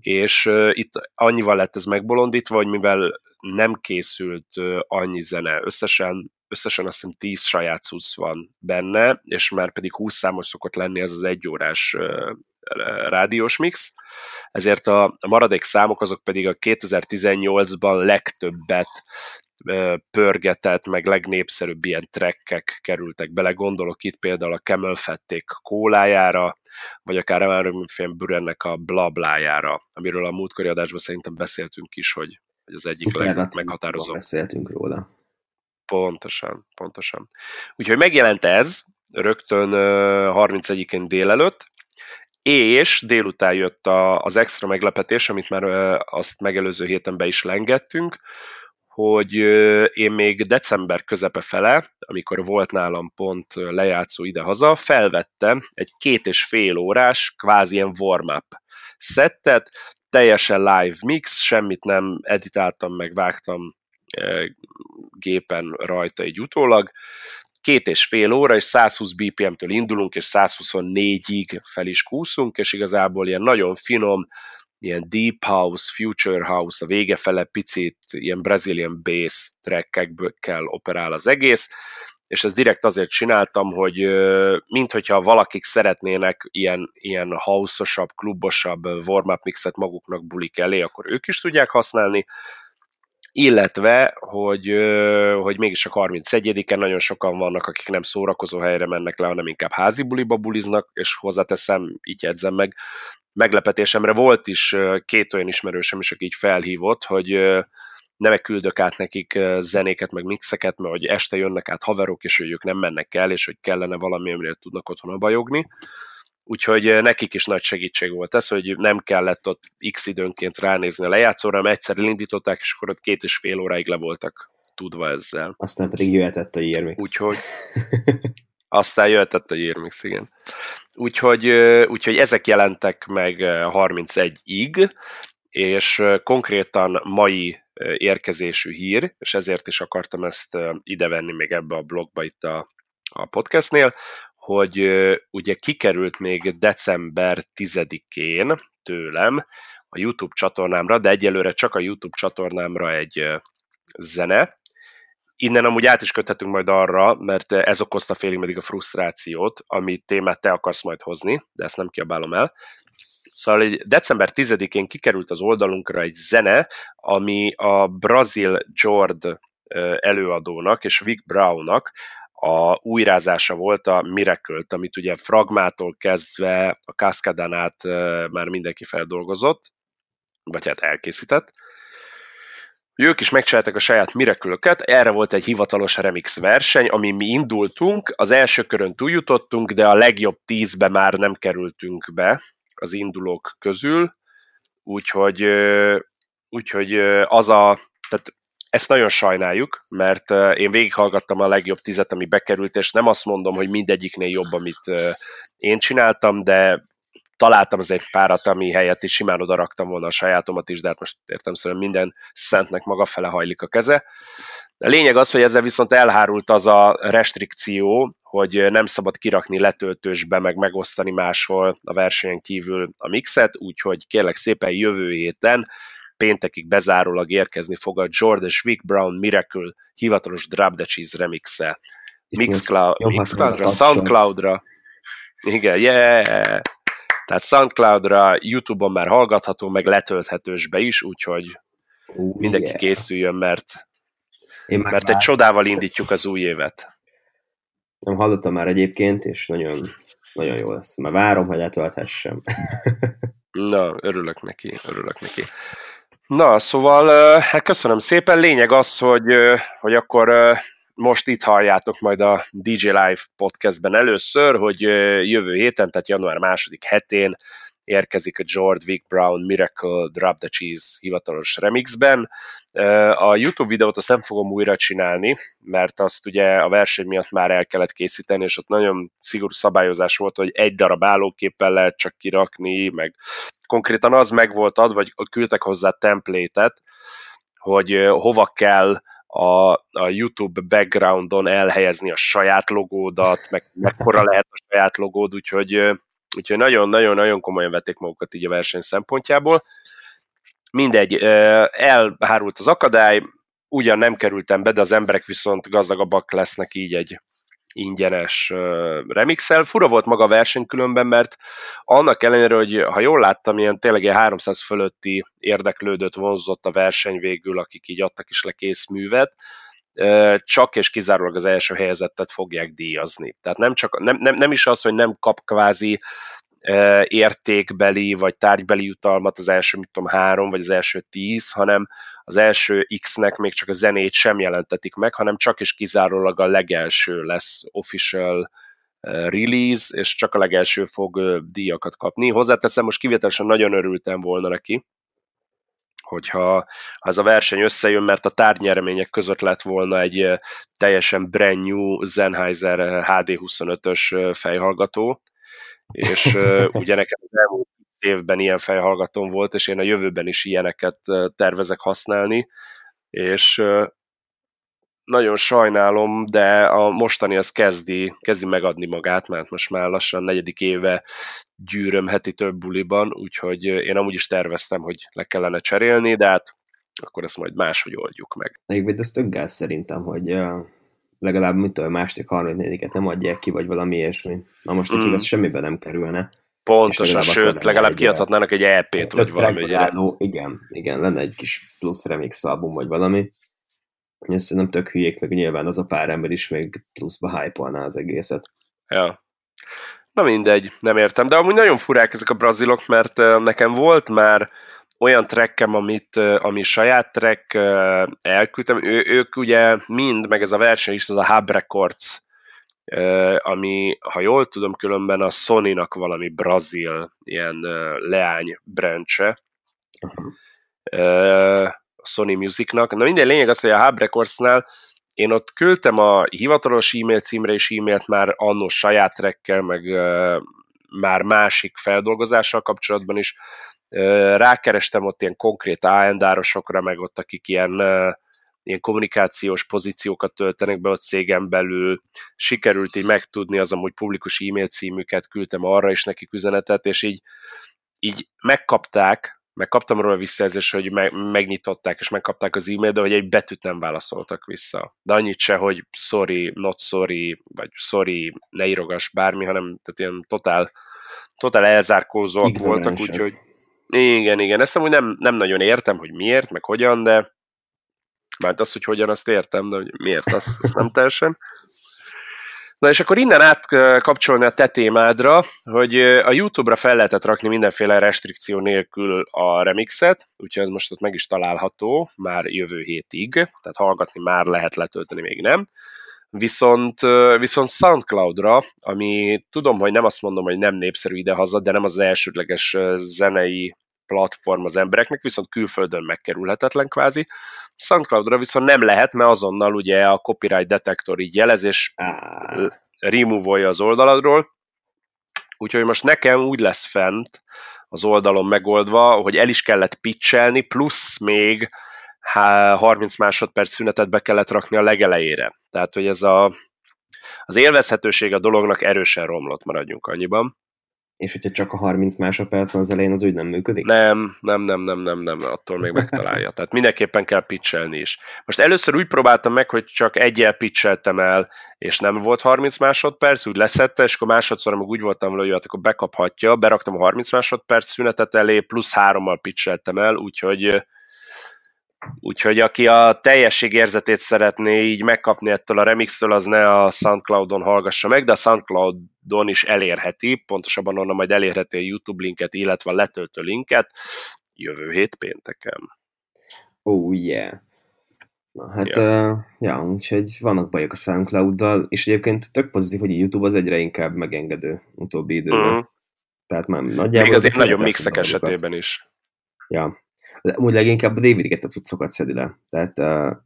És uh, itt annyival lett ez megbolondítva, hogy mivel nem készült uh, annyi zene, összesen összesen azt hiszem 10 saját cucc van benne, és már pedig 20 számos szokott lenni ez az egyórás rádiós mix, ezért a maradék számok azok pedig a 2018-ban legtöbbet pörgetett, meg legnépszerűbb ilyen trekkek kerültek bele. Gondolok itt például a Camel Fették kólájára, vagy akár a Römfén Bürennek a blablájára, amiről a múltkori adásban szerintem beszéltünk is, hogy, az egyik legmeghatározóbb. Beszéltünk róla. Pontosan, pontosan. Úgyhogy megjelent ez rögtön 31-én délelőtt, és délután jött a, az extra meglepetés, amit már azt megelőző héten be is lengettünk, hogy én még december közepe fele, amikor volt nálam pont lejátszó ide-haza, felvettem egy két és fél órás, kvázi ilyen warm-up szettet, teljesen live mix, semmit nem editáltam, meg vágtam gépen rajta egy utólag, két és fél óra, és 120 BPM-től indulunk, és 124-ig fel is kúszunk, és igazából ilyen nagyon finom, ilyen deep house, future house, a vége fele picit ilyen Brazilian bass trackekből operál az egész, és ezt direkt azért csináltam, hogy minthogyha valakik szeretnének ilyen, ilyen house-osabb, klubosabb warm-up mixet maguknak bulik elé, akkor ők is tudják használni, illetve, hogy, hogy mégis a 31-en nagyon sokan vannak, akik nem szórakozó helyre mennek le, hanem inkább házi buliba buliznak, és hozzáteszem, így jegyzem meg, meglepetésemre volt is két olyan ismerősem is, aki így felhívott, hogy nem küldök át nekik zenéket, meg mixeket, mert hogy este jönnek át haverok, és hogy ők nem mennek el, és hogy kellene valami, amire tudnak otthon bajogni. Úgyhogy nekik is nagy segítség volt ez, hogy nem kellett ott x időnként ránézni a lejátszóra, hanem egyszer indították, és akkor ott két és fél óráig le voltak tudva ezzel. Aztán pedig jöhetett a Yearmix. Úgyhogy aztán jöhetett a Yearmix, igen. Úgyhogy, úgyhogy ezek jelentek meg 31-ig, és konkrétan mai érkezésű hír, és ezért is akartam ezt idevenni még ebbe a blogba itt a, a podcastnél, hogy ugye kikerült még december 10-én tőlem a YouTube csatornámra, de egyelőre csak a YouTube csatornámra egy zene. Innen amúgy át is köthetünk majd arra, mert ez okozta félig meddig a frusztrációt, ami témát te akarsz majd hozni, de ezt nem kiabálom el. Szóval egy december 10-én kikerült az oldalunkra egy zene, ami a Brazil Jord előadónak és Vic Brownnak a újrázása volt a miracle amit ugye Fragmától kezdve a Cascadán át már mindenki feldolgozott, vagy hát elkészített. Ők is megcsináltak a saját miracle erre volt egy hivatalos remix verseny, ami mi indultunk, az első körön túljutottunk, de a legjobb tízbe már nem kerültünk be az indulók közül, úgyhogy, úgyhogy az a, tehát ezt nagyon sajnáljuk, mert én végighallgattam a legjobb tizet, ami bekerült, és nem azt mondom, hogy mindegyiknél jobb, amit én csináltam, de találtam azért párat, ami helyett is simán oda raktam volna a sajátomat is, de hát most értem szerint minden szentnek maga fele hajlik a keze. A lényeg az, hogy ezzel viszont elhárult az a restrikció, hogy nem szabad kirakni letöltősbe, meg megosztani máshol a versenyen kívül a mixet, úgyhogy kérlek szépen jövő héten péntekig bezárólag érkezni fog a Jordan Wick Brown Miracle hivatalos Drop the Cheese remixe. Mixcloud, Mixcloudra, Soundcloudra, igen, yeah! Tehát Soundcloudra, Youtube-on már hallgatható, meg letölthetősbe is, úgyhogy uh, mindenki yeah. készüljön, mert, Én mert egy csodával indítjuk az új évet. Nem hallottam már egyébként, és nagyon, nagyon jó lesz. Már várom, hogy letölthessem. Na, örülök neki, örülök neki. Na, szóval hát köszönöm szépen. Lényeg az, hogy, hogy akkor most itt halljátok majd a DJ Live podcastben először, hogy jövő héten, tehát január második hetén érkezik a George Vic Brown Miracle Drop the Cheese hivatalos remixben. A YouTube videót azt nem fogom újra csinálni, mert azt ugye a verseny miatt már el kellett készíteni, és ott nagyon szigorú szabályozás volt, hogy egy darab állóképpen lehet csak kirakni, meg konkrétan az meg volt adva, vagy küldtek hozzá templétet, hogy hova kell a, a YouTube backgroundon elhelyezni a saját logódat, meg mekkora lehet a saját logód, úgyhogy Úgyhogy nagyon-nagyon-nagyon komolyan vették magukat így a verseny szempontjából. Mindegy, elhárult az akadály, ugyan nem kerültem be, de az emberek viszont gazdagabbak lesznek így egy ingyenes remixel. Fura volt maga a verseny különben, mert annak ellenére, hogy ha jól láttam, ilyen tényleg ilyen 300 fölötti érdeklődött vonzott a verseny végül, akik így adtak is le kész művet, csak és kizárólag az első helyezettet fogják díjazni. Tehát nem, csak, nem, nem, nem is az, hogy nem kap kvázi értékbeli vagy tárgybeli jutalmat az első, mit tudom, három, vagy az első tíz, hanem az első X-nek még csak a zenét sem jelentetik meg, hanem csak és kizárólag a legelső lesz official release, és csak a legelső fog díjakat kapni. Hozzáteszem, most kivételesen nagyon örültem volna neki, hogyha ha ez a verseny összejön, mert a tárgynyeremények között lett volna egy teljesen brand new Sennheiser HD25-ös fejhallgató, és ugye nekem az elmúlt évben ilyen fejhallgatón volt, és én a jövőben is ilyeneket tervezek használni, és nagyon sajnálom, de a mostani az kezdi, kezdi megadni magát, mert most már lassan negyedik éve gyűröm heti több buliban, úgyhogy én amúgy is terveztem, hogy le kellene cserélni, de hát akkor ezt majd máshogy oldjuk meg. Egyébként ez tök gáz szerintem, hogy legalább mit a másik 34 nem adják ki, vagy valami ilyesmi. Na most mm. igaz semmiben nem kerülne. Pontosan, sőt, legalább kiadhatnának egy EP-t, vagy valami. Álló, igen, igen, lenne egy kis plusz remix album, vagy valami. Nem tök hülyék, meg nyilván az a pár ember is még pluszba hype az egészet. Ja. Na mindegy, nem értem. De amúgy nagyon furák ezek a brazilok, mert nekem volt már olyan trekkem, amit, ami saját track elküldtem, ő, ők ugye mind, meg ez a verseny is, az a Hub Records, ami, ha jól tudom, különben a Sony-nak valami brazil ilyen leány branche, uh-huh. A Sony Musicnak. Na minden lényeg az, hogy a Hub Recordsnál én ott küldtem a hivatalos e-mail címre is e-mailt már annó saját trekkel, meg már másik feldolgozással kapcsolatban is, rákerestem ott ilyen konkrét A&R-osokra, meg ott akik ilyen, ilyen kommunikációs pozíciókat töltenek be ott cégen belül, sikerült így megtudni az amúgy publikus e-mail címüket, küldtem arra is nekik üzenetet, és így, így megkapták, megkaptam róla visszajelzést, hogy me- megnyitották és megkapták az e-mailt, de hogy egy betűt nem válaszoltak vissza. De annyit se, hogy sorry, not sorry, vagy sorry, ne írogass bármi, hanem tehát ilyen totál, totál elzárkózóak voltak, úgyhogy igen, igen, ezt amúgy nem, nem nagyon értem, hogy miért, meg hogyan, de mert az, hogy hogyan, azt értem, de hogy miért, azt, azt nem teljesen. Na és akkor innen átkapcsolni a te témádra, hogy a YouTube-ra fel lehetett rakni mindenféle restrikció nélkül a remixet, úgyhogy ez most ott meg is található már jövő hétig, tehát hallgatni már lehet letölteni, még nem. Viszont, viszont Soundcloud-ra, ami tudom, hogy nem azt mondom, hogy nem népszerű idehaza, de nem az elsődleges zenei platform az embereknek, viszont külföldön megkerülhetetlen kvázi. Soundcloud-ra viszont nem lehet, mert azonnal ugye a copyright detektor így jelez, és remove az oldaladról. Úgyhogy most nekem úgy lesz fent az oldalon megoldva, hogy el is kellett pitchelni, plusz még 30 másodperc szünetet be kellett rakni a legelejére. Tehát, hogy ez a, az élvezhetőség a dolognak erősen romlott, maradjunk annyiban. És hogyha csak a 30 másodperc van az elején, az úgy nem működik? Nem, nem, nem, nem, nem, nem, attól még megtalálja. Tehát mindenképpen kell pitchelni is. Most először úgy próbáltam meg, hogy csak egyel pitcheltem el, és nem volt 30 másodperc, úgy leszette, és akkor másodszor meg úgy voltam vele, hogy hát akkor bekaphatja, beraktam a 30 másodperc szünetet elé, plusz hárommal pitcheltem el, úgyhogy Úgyhogy aki a teljességérzetét szeretné így megkapni ettől a remixtől, az ne a Soundcloudon hallgassa meg, de a Soundcloudon is elérheti, pontosabban onnan majd elérheti a YouTube linket, illetve a letöltő linket jövő hét pénteken. Oh yeah. Na hát, ja. Uh, ja, úgyhogy vannak bajok a Soundcloud-dal, és egyébként tök pozitív, hogy a YouTube az egyre inkább megengedő utóbbi időben. Uh-huh. Tehát már nagyjából... Még azért nagyon mixek esetében is. Ja, amúgy leginkább a David Guetta cuccokat szedi le. Tehát uh,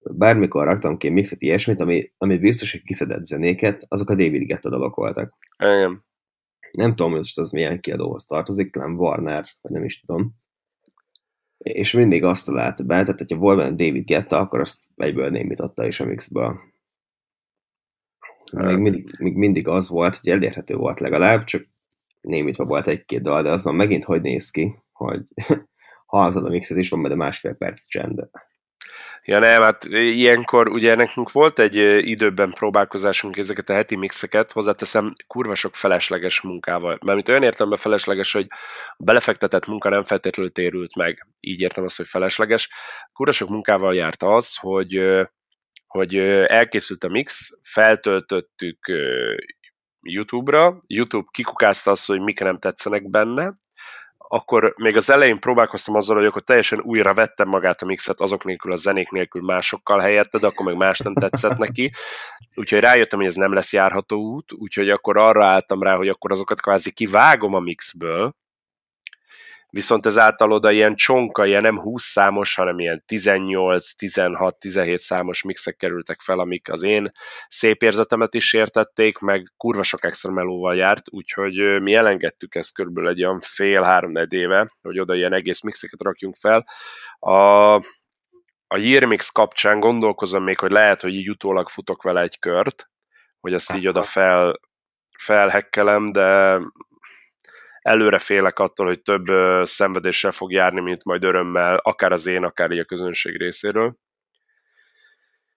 bármikor raktam ki mixet ilyesmit, ami, ami biztos, hogy kiszedett zenéket, azok a David Guetta dalok voltak. Igen. Nem tudom, hogy most az milyen kiadóhoz tartozik, talán Warner, vagy nem is tudom. És mindig azt találta be, tehát hogyha volt benne David Guetta, akkor azt egyből némította is a mixből. Még hát. mindig, még mindig az volt, hogy elérhető volt legalább, csak némítva volt egy-két dal, de az már megint hogy néz ki, hogy hallgatod a mixet, és van benne másfél perc csend. Ja nem, hát ilyenkor ugye nekünk volt egy időben próbálkozásunk ezeket a heti mixeket, hozzáteszem kurva sok felesleges munkával. Mert olyan értelemben felesleges, hogy a belefektetett munka nem feltétlenül térült meg. Így értem azt, hogy felesleges. Kurva sok munkával járt az, hogy hogy elkészült a mix, feltöltöttük YouTube-ra, YouTube kikukázta azt, hogy mik nem tetszenek benne, akkor még az elején próbálkoztam azzal, hogy akkor teljesen újra vettem magát a mixet azok nélkül, a zenék nélkül másokkal helyette, de akkor meg más nem tetszett neki. Úgyhogy rájöttem, hogy ez nem lesz járható út, úgyhogy akkor arra álltam rá, hogy akkor azokat kvázi kivágom a mixből, viszont ezáltal oda ilyen csonka, ilyen nem 20 számos, hanem ilyen 18, 16, 17 számos mixek kerültek fel, amik az én szép érzetemet is értették, meg kurva sok extra melóval járt, úgyhogy mi elengedtük ezt körülbelül egy olyan fél-három éve, hogy oda ilyen egész mixeket rakjunk fel. A, a Year Mix kapcsán gondolkozom még, hogy lehet, hogy így utólag futok vele egy kört, hogy ezt így oda fel, felhekkelem, de előre félek attól, hogy több szenvedéssel fog járni, mint majd örömmel, akár az én, akár így a közönség részéről.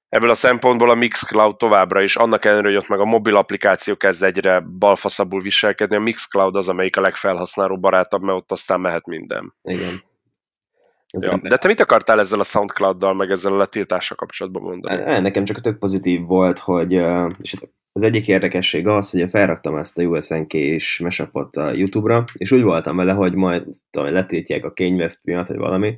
Ebből a szempontból a Mixcloud továbbra is, annak ellenére, hogy ott meg a mobil applikáció kezd egyre balfaszabbul viselkedni, a Mixcloud az, amelyik a legfelhasználó barátabb, mert ott aztán mehet minden. Igen. Ja. De te mit akartál ezzel a Soundcloud-dal, meg ezzel a letiltással kapcsolatban mondani? Nekem csak a tök pozitív volt, hogy és az egyik érdekesség az, hogy felraktam ezt a USNK és mesapot a YouTube-ra, és úgy voltam vele, hogy majd tudom, letiltják a kényveszt miatt, vagy valami,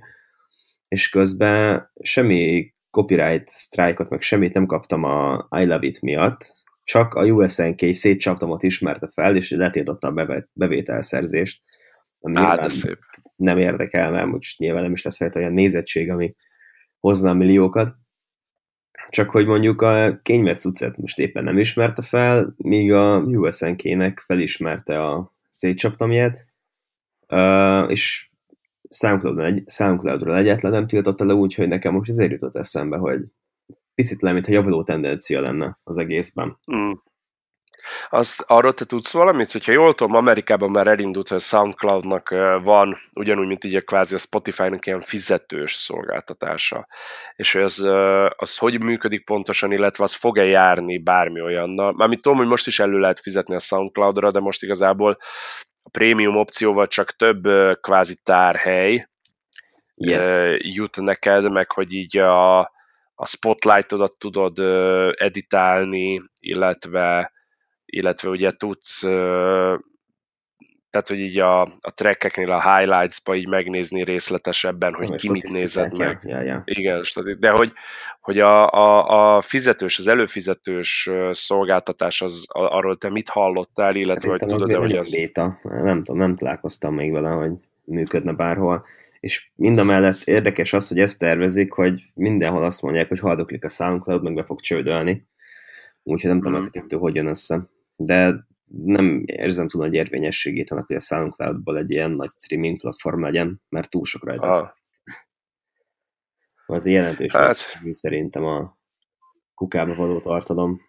és közben semmi copyright strike-ot, meg semmit nem kaptam a I Love It miatt, csak a USNK szétcsaptamot ismerte fel, és letiltotta a bevételszerzést. Ami Á, de szép. Nem érdekel, mert most nyilván nem is lesz fel olyan nézettség, ami hozna milliókat csak hogy mondjuk a Kényvesz utcát most éppen nem ismerte fel, míg a USNK-nek felismerte a szétcsaptamját, és SoundCloud-ról egyetlen nem tiltotta le úgy, hogy nekem most azért jutott eszembe, hogy picit le, mintha javuló tendencia lenne az egészben. Mm. Azt arról te tudsz valamit, hogyha jól tudom, Amerikában már elindult, hogy a Soundcloudnak van, ugyanúgy, mint így a kvázi a Spotify-nak ilyen fizetős szolgáltatása. És az, az hogy működik pontosan, illetve az fog-e járni bármi olyannal. Mármint tudom, hogy most is elő lehet fizetni a Soundcloud-ra, de most igazából a prémium opcióval csak több kvázi tárhely yes. jut neked, meg hogy így a, a spotlightodat tudod editálni, illetve illetve ugye tudsz, tehát hogy így a, a trackeknél, a highlights-ba így megnézni részletesebben, hogy oh, ki mit nézed meg. Ja, ja. Igen, de hogy, hogy a, a, a fizetős, az előfizetős szolgáltatás, az, arról te mit hallottál, illetve Szerintem hogy tudod-e, hogy az... Béta. Nem tudom, nem találkoztam még vele, hogy működne bárhol. És mind a mellett érdekes az, hogy ezt tervezik, hogy mindenhol azt mondják, hogy haldoklik a SoundCloud, meg be fog csődölni. Úgyhogy nem tudom, mm. ez a kettő hogy jön össze de nem érzem túl nagy érvényességét annak, hogy a SoundCloud-ból egy ilyen nagy streaming platform legyen, mert túl sok rajta ah. Az jelentős hát. szerintem a kukába való tartalom.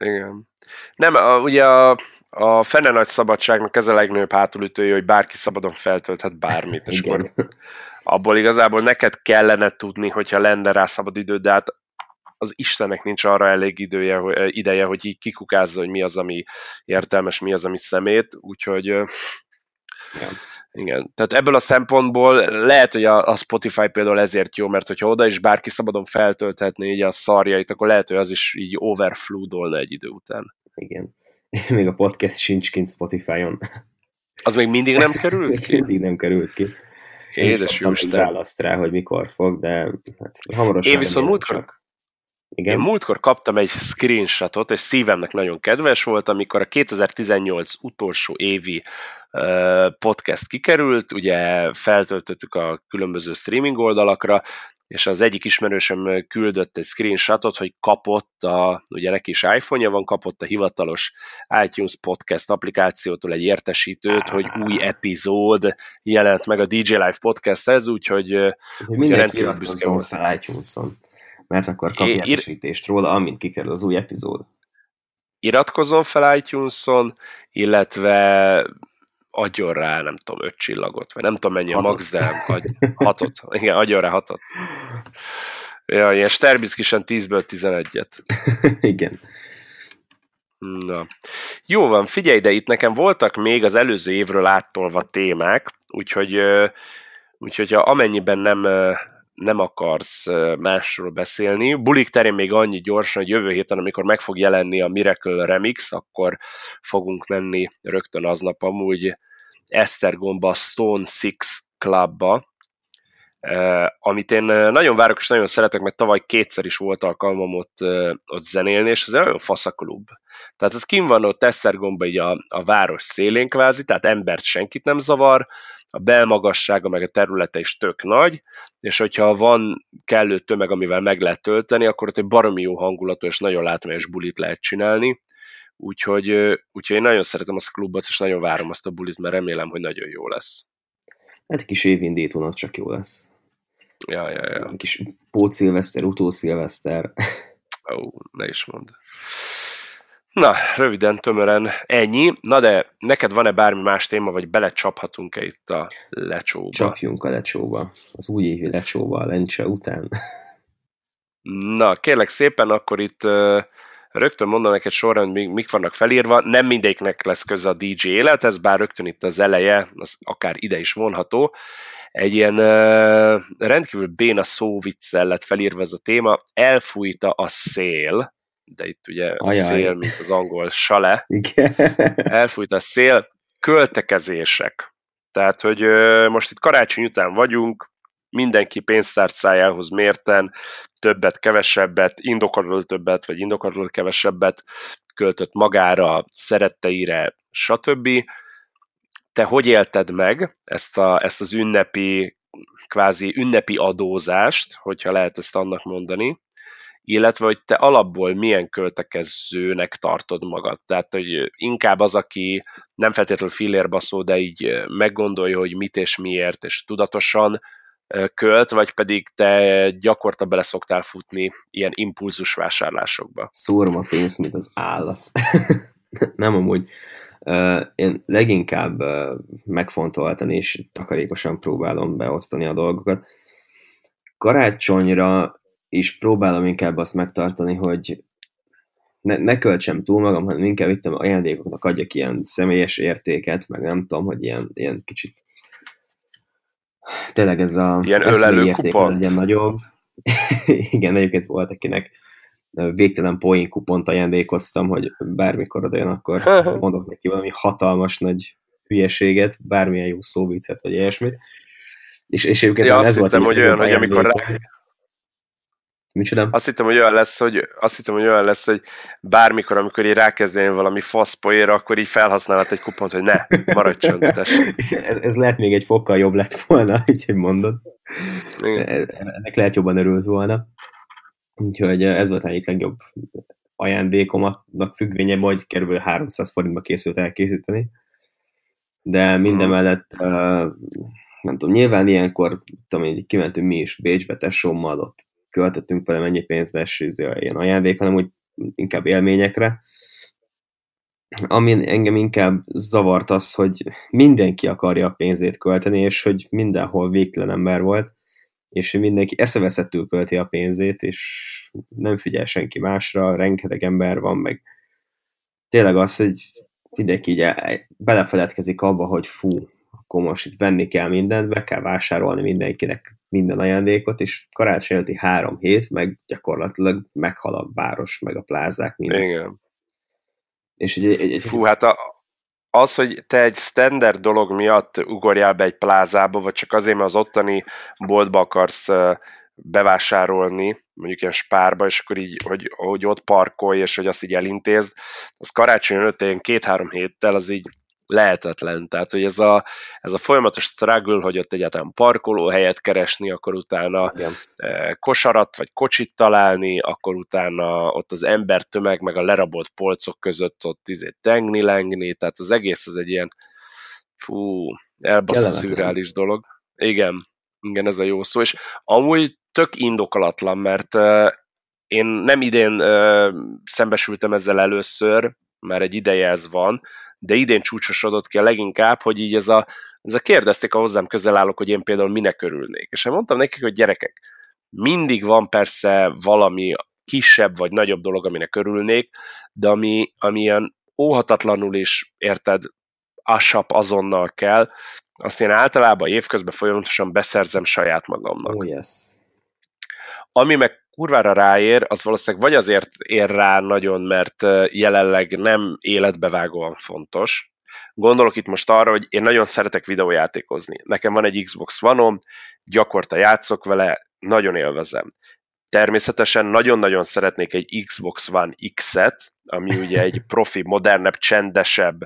Igen. Nem, a, ugye a, a fene nagy szabadságnak ez a legnagyobb hátulütője, hogy bárki szabadon feltölthet bármit, és akkor abból igazából neked kellene tudni, hogyha lenne rá szabad idő, de hát az Istenek nincs arra elég idője, hogy, ideje, hogy így kikukázza, hogy mi az, ami értelmes, mi az, ami szemét, úgyhogy ja. Igen. Tehát ebből a szempontból lehet, hogy a, a Spotify például ezért jó, mert hogyha oda is bárki szabadon feltölthetné így a szarjait, akkor lehet, hogy az is így overflow egy idő után. Igen. Még a podcast sincs kint Spotify-on. Az még mindig nem került ki? mindig nem került ki. Édes Jóisten. Választ rá, hogy mikor fog, de hát hamarosan... Én viszont múltkor, igen. Én múltkor kaptam egy screenshotot, és szívemnek nagyon kedves volt, amikor a 2018 utolsó évi podcast kikerült, ugye feltöltöttük a különböző streaming oldalakra, és az egyik ismerősöm küldött egy screenshotot, hogy kapott, a, ugye neki is iPhone-ja van, kapott a hivatalos iTunes podcast applikációtól egy értesítőt, hogy új epizód jelent meg a DJ Live podcasthez, úgyhogy mindenki rendkívül fel iTunes-on mert akkor kap értesítést róla, amint kikerül az új epizód. Iratkozzon fel iTunes-on, illetve adjon rá, nem tudom, öt csillagot, vagy nem tudom mennyi hatot. a max, de adj, hatot. Igen, adjon rá hatot. Ja, ilyen Sterbiszkisen 10-ből 11-et. Igen. Na. Jó van, figyelj, de itt nekem voltak még az előző évről áttolva témák, úgyhogy, úgyhogy ha amennyiben nem, nem akarsz másról beszélni, bulik terén még annyi gyorsan, hogy jövő héten, amikor meg fog jelenni a Miracle Remix, akkor fogunk menni rögtön aznap amúgy Esztergomba Stone Six Clubba, amit én nagyon várok és nagyon szeretek, mert tavaly kétszer is volt alkalmam ott, ott zenélni, és ez egy nagyon fasz a klub. Tehát ez kim van ott Esztergomba így a, a város szélén kvázi, tehát embert senkit nem zavar, a belmagassága meg a területe is tök nagy, és hogyha van kellő tömeg, amivel meg lehet tölteni, akkor ott egy baromi jó hangulatú és nagyon látványos bulit lehet csinálni, úgyhogy, úgyhogy én nagyon szeretem azt a klubot, és nagyon várom azt a bulit, mert remélem, hogy nagyon jó lesz. Hát egy kis évindítónak csak jó lesz. Ja, ja, ja. Egy kis pótszilveszter, utószilveszter. Ó, ne is mondd. Na, röviden, tömören ennyi. Na de neked van-e bármi más téma, vagy belecsaphatunk-e itt a lecsóba? Csapjunk a lecsóba. Az újévi lecsóba a lencse után. Na, kérlek szépen, akkor itt rögtön mondanak neked sorrend, mik, mik vannak felírva. Nem mindegyiknek lesz köze a DJ élethez, bár rögtön itt az eleje, az akár ide is vonható. Egy ilyen uh, rendkívül béna szóviccel lett felírva ez a téma. Elfújta a szél de itt ugye a szél, mint az angol sale. Igen. Elfújt a szél, költekezések. Tehát, hogy most itt karácsony után vagyunk, mindenki pénztárcájához mérten többet, kevesebbet, indokolatlanul többet, vagy indokolatlanul kevesebbet költött magára, szeretteire, stb. Te hogy élted meg ezt, a, ezt az ünnepi, kvázi ünnepi adózást, hogyha lehet ezt annak mondani, illetve hogy te alapból milyen költekezőnek tartod magad. Tehát, hogy inkább az, aki nem feltétlenül fillérbaszó, de így meggondolja, hogy mit és miért, és tudatosan költ, vagy pedig te gyakorta bele szoktál futni ilyen impulzus vásárlásokba. Szórom a pénzt, mint az állat. nem amúgy. Én leginkább megfontoltan és takarékosan próbálom beosztani a dolgokat. Karácsonyra és próbálom inkább azt megtartani, hogy ne, ne költsem túl magam, hanem inkább itt ajándékoknak adjak ilyen személyes értéket, meg nem tudom, hogy ilyen, ilyen kicsit tényleg ez a ilyen ölelő kupon. legyen nagyobb. Igen, egyébként volt, akinek végtelen poén kupont ajándékoztam, hogy bármikor odajön, akkor mondok neki valami hatalmas nagy hülyeséget, bármilyen jó szóvicet, vagy ilyesmit. És, és egyébként ja, ez volt, hogy olyan, hogy amikor rá, Micsoda? Azt hittem, hogy olyan lesz, hogy, azt hittem, hogy olyan lesz, hogy bármikor, amikor így rákezdenél valami faszpoéra, akkor így felhasználhat egy kupont, hogy ne, maradj csönd, ez, ez, lehet még egy fokkal jobb lett volna, így hogy mondod. Igen. E, ennek lehet jobban örült volna. Úgyhogy ez volt egyik legjobb ajándékomnak függvénye, hogy kb. 300 forintba készült elkészíteni. De mindemellett, uh, nem tudom, nyilván ilyenkor, tudom, hogy kimentünk mi is Bécsbe tesómmal, ott költöttünk vele mennyi pénzt lesz ilyen ajándék, hanem úgy inkább élményekre. Ami engem inkább zavart az, hogy mindenki akarja a pénzét költeni, és hogy mindenhol végtelen ember volt, és hogy mindenki eszeveszettül költi a pénzét, és nem figyel senki másra, rengeteg ember van, meg tényleg az, hogy mindenki így belefeledkezik abba, hogy fú, akkor most itt venni kell mindent, be kell vásárolni mindenkinek minden ajándékot, és karácsony előtti három hét, meg gyakorlatilag meghal a város, meg a plázák, minden. Igen. És egy, egy, egy, Fú, hát a, az, hogy te egy standard dolog miatt ugorjál be egy plázába, vagy csak azért, mert az ottani boltba akarsz bevásárolni, mondjuk ilyen spárba, és akkor így, hogy, hogy ott parkolj, és hogy azt így elintézd, az karácsony előtt ilyen két-három héttel, az így lehetetlen. Tehát, hogy ez a, ez a folyamatos struggle, hogy ott egyáltalán helyet keresni, akkor utána Igen. E, kosarat vagy kocsit találni, akkor utána ott az ember tömeg, meg a lerabolt polcok között ott izé tengni-lengni, tehát az egész az egy ilyen fú, elbaszott szürreális dolog. Igen, igen, ez a jó szó, és amúgy tök indokolatlan, mert uh, én nem idén uh, szembesültem ezzel először, már egy ideje ez van, de idén csúcsosodott ki a leginkább, hogy így ez a, ez a kérdezték a hozzám közel állok, hogy én például minek örülnék. És én mondtam nekik, hogy gyerekek, Mindig van persze valami kisebb vagy nagyobb dolog, aminek örülnék, de ami, ami ilyen óhatatlanul is, érted, asap azonnal kell, azt én általában évközben folyamatosan beszerzem saját magamnak. Oh, yes. Ami meg kurvára ráér, az valószínűleg vagy azért ér rá nagyon, mert jelenleg nem életbevágóan fontos. Gondolok itt most arra, hogy én nagyon szeretek videójátékozni. Nekem van egy Xbox One-om, gyakorta játszok vele, nagyon élvezem. Természetesen nagyon-nagyon szeretnék egy Xbox One X-et, ami ugye egy profi, modernebb, csendesebb,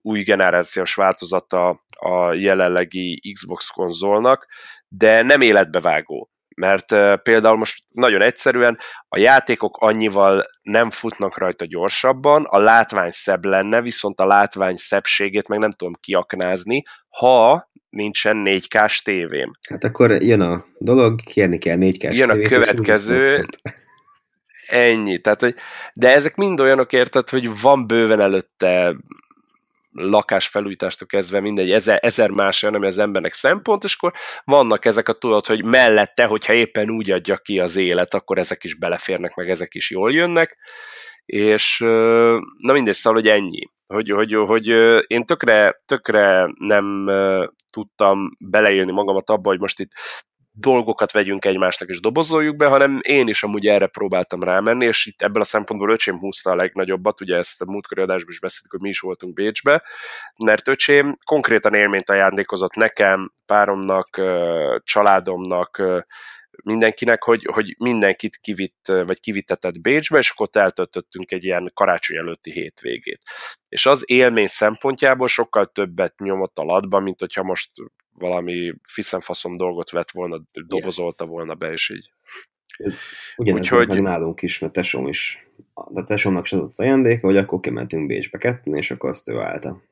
új generációs változata a jelenlegi Xbox konzolnak, de nem életbevágó mert például most nagyon egyszerűen a játékok annyival nem futnak rajta gyorsabban, a látvány szebb lenne, viszont a látvány szebbségét meg nem tudom kiaknázni, ha nincsen 4K-s tévém. Hát akkor jön a dolog, kérni kell 4K-s Jön a következő, ennyi. Tehát, hogy, de ezek mind olyanok érted, hogy van bőven előtte lakásfelújítástól kezdve mindegy, ezer, ezer más olyan, ami az embernek szempont, és akkor vannak ezek a tudod, hogy mellette, hogyha éppen úgy adja ki az élet, akkor ezek is beleférnek, meg ezek is jól jönnek, és na mindegy, szóval, hogy ennyi. Hogy, hogy, hogy én tökre, tökre nem tudtam beleélni magamat abba, hogy most itt dolgokat vegyünk egymásnak és dobozoljuk be, hanem én is amúgy erre próbáltam rámenni, és itt ebből a szempontból öcsém húzta a legnagyobbat, ugye ezt a múltkori adásban is beszéltük, hogy mi is voltunk Bécsbe, mert öcsém konkrétan élményt ajándékozott nekem, páromnak, családomnak, mindenkinek, hogy, hogy mindenkit kivitt, vagy kivittetett Bécsbe, és akkor ott eltöltöttünk egy ilyen karácsony előtti hétvégét. És az élmény szempontjából sokkal többet nyomott a latba, mint hogyha most valami fiszemfaszom dolgot vett volna, dobozolta yes. volna be, és így. Ez ugyanez Úgyhogy... meg nálunk is, mert tesóm is, de tesómnak se adott ajándéka, hogy akkor kimentünk Bécsbe ketten, és akkor azt ő állta.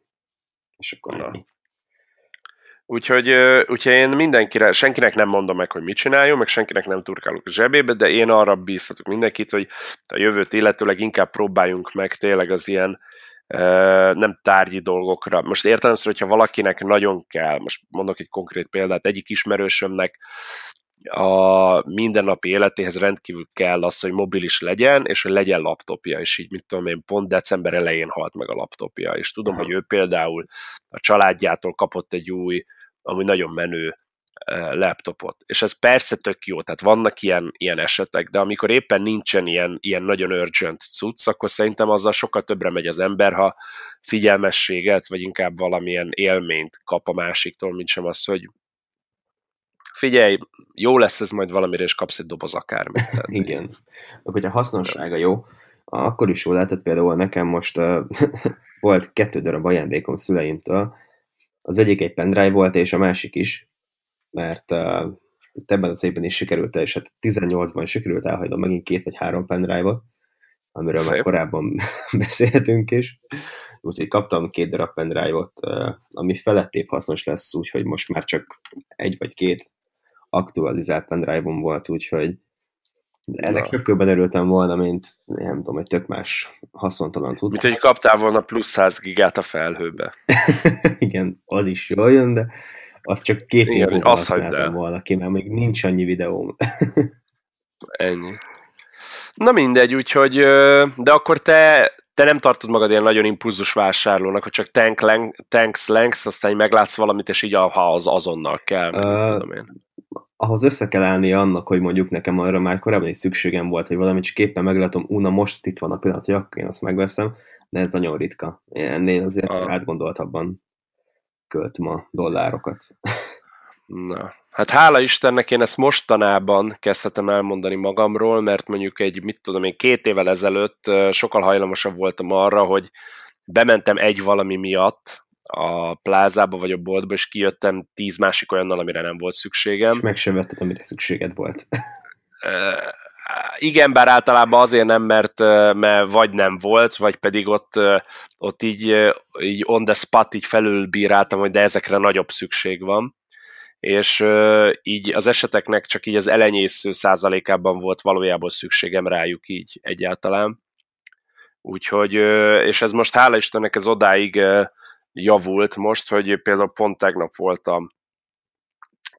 És akkor Na. ennyi. Úgyhogy, úgyhogy én mindenkire, senkinek nem mondom meg, hogy mit csináljon, meg senkinek nem turkálok a zsebébe, de én arra bíztatok mindenkit, hogy a jövőt illetőleg inkább próbáljunk meg tényleg az ilyen nem tárgyi dolgokra. Most értelem hogyha valakinek nagyon kell, most mondok egy konkrét példát, egyik ismerősömnek a mindennapi életéhez rendkívül kell az, hogy mobilis legyen, és hogy legyen laptopja, és így, mit tudom én, pont december elején halt meg a laptopja, és tudom, hogy ő például a családjától kapott egy új, ami nagyon menő laptopot. És ez persze tök jó, tehát vannak ilyen, ilyen esetek, de amikor éppen nincsen ilyen, ilyen nagyon urgent cucc, akkor szerintem azzal sokkal többre megy az ember, ha figyelmességet, vagy inkább valamilyen élményt kap a másiktól, mint sem az, hogy figyelj, jó lesz ez majd valamire, és kapsz egy doboz akármit. Tehát, Igen. Akkor, a hasznossága jó, akkor is jó lehetett például nekem most uh, volt kettő darab ajándékom szüleimtől, az egyik egy pendrive volt, és a másik is, mert uh, ebben az évben is sikerült, és hát 18-ban sikerült elhagynom megint két vagy három pendrive-ot, amiről Szép. már korábban beszéltünk is. Úgyhogy kaptam két darab pendrive-ot, ami felettébb hasznos lesz, úgyhogy most már csak egy vagy két aktualizált pendrive volt, úgyhogy ennek sokkal örültem volna, mint nem tudom, egy tök más haszontalan cucc. Mint hogy kaptál volna plusz 100 gigát a felhőbe. Igen, az is jól jön, de az csak két év múlva használtam volna ki, mert még nincs annyi videóm. Ennyi. Na mindegy, úgyhogy, de akkor te, te nem tartod magad ilyen nagyon impulzus vásárlónak, hogy csak tank lang, tanks lengsz, aztán meglátsz valamit, és így ha az azonnal kell, meg uh, tudom én. Ahhoz össze kell állni annak, hogy mondjuk nekem arra már korábban is szükségem volt, hogy valamit csak éppen meglátom, una most itt van a pillanat, hogy akkor én azt megveszem, de ez nagyon ritka. Ennél azért uh. átgondoltabban költöm a dollárokat. Na, hát hála Istennek én ezt mostanában kezdhetem elmondani magamról, mert mondjuk egy, mit tudom én, két évvel ezelőtt sokkal hajlamosabb voltam arra, hogy bementem egy valami miatt a plázába vagy a boltba, és kijöttem tíz másik olyannal, amire nem volt szükségem. És meg sem vetted, amire szükséged volt. Igen, bár általában azért nem, mert, mert vagy nem volt, vagy pedig ott, ott így, így on the spot így felülbíráltam, hogy de ezekre nagyobb szükség van és így az eseteknek csak így az elenyésző százalékában volt valójában szükségem rájuk így egyáltalán. Úgyhogy, és ez most hála Istennek ez odáig javult most, hogy például pont tegnap voltam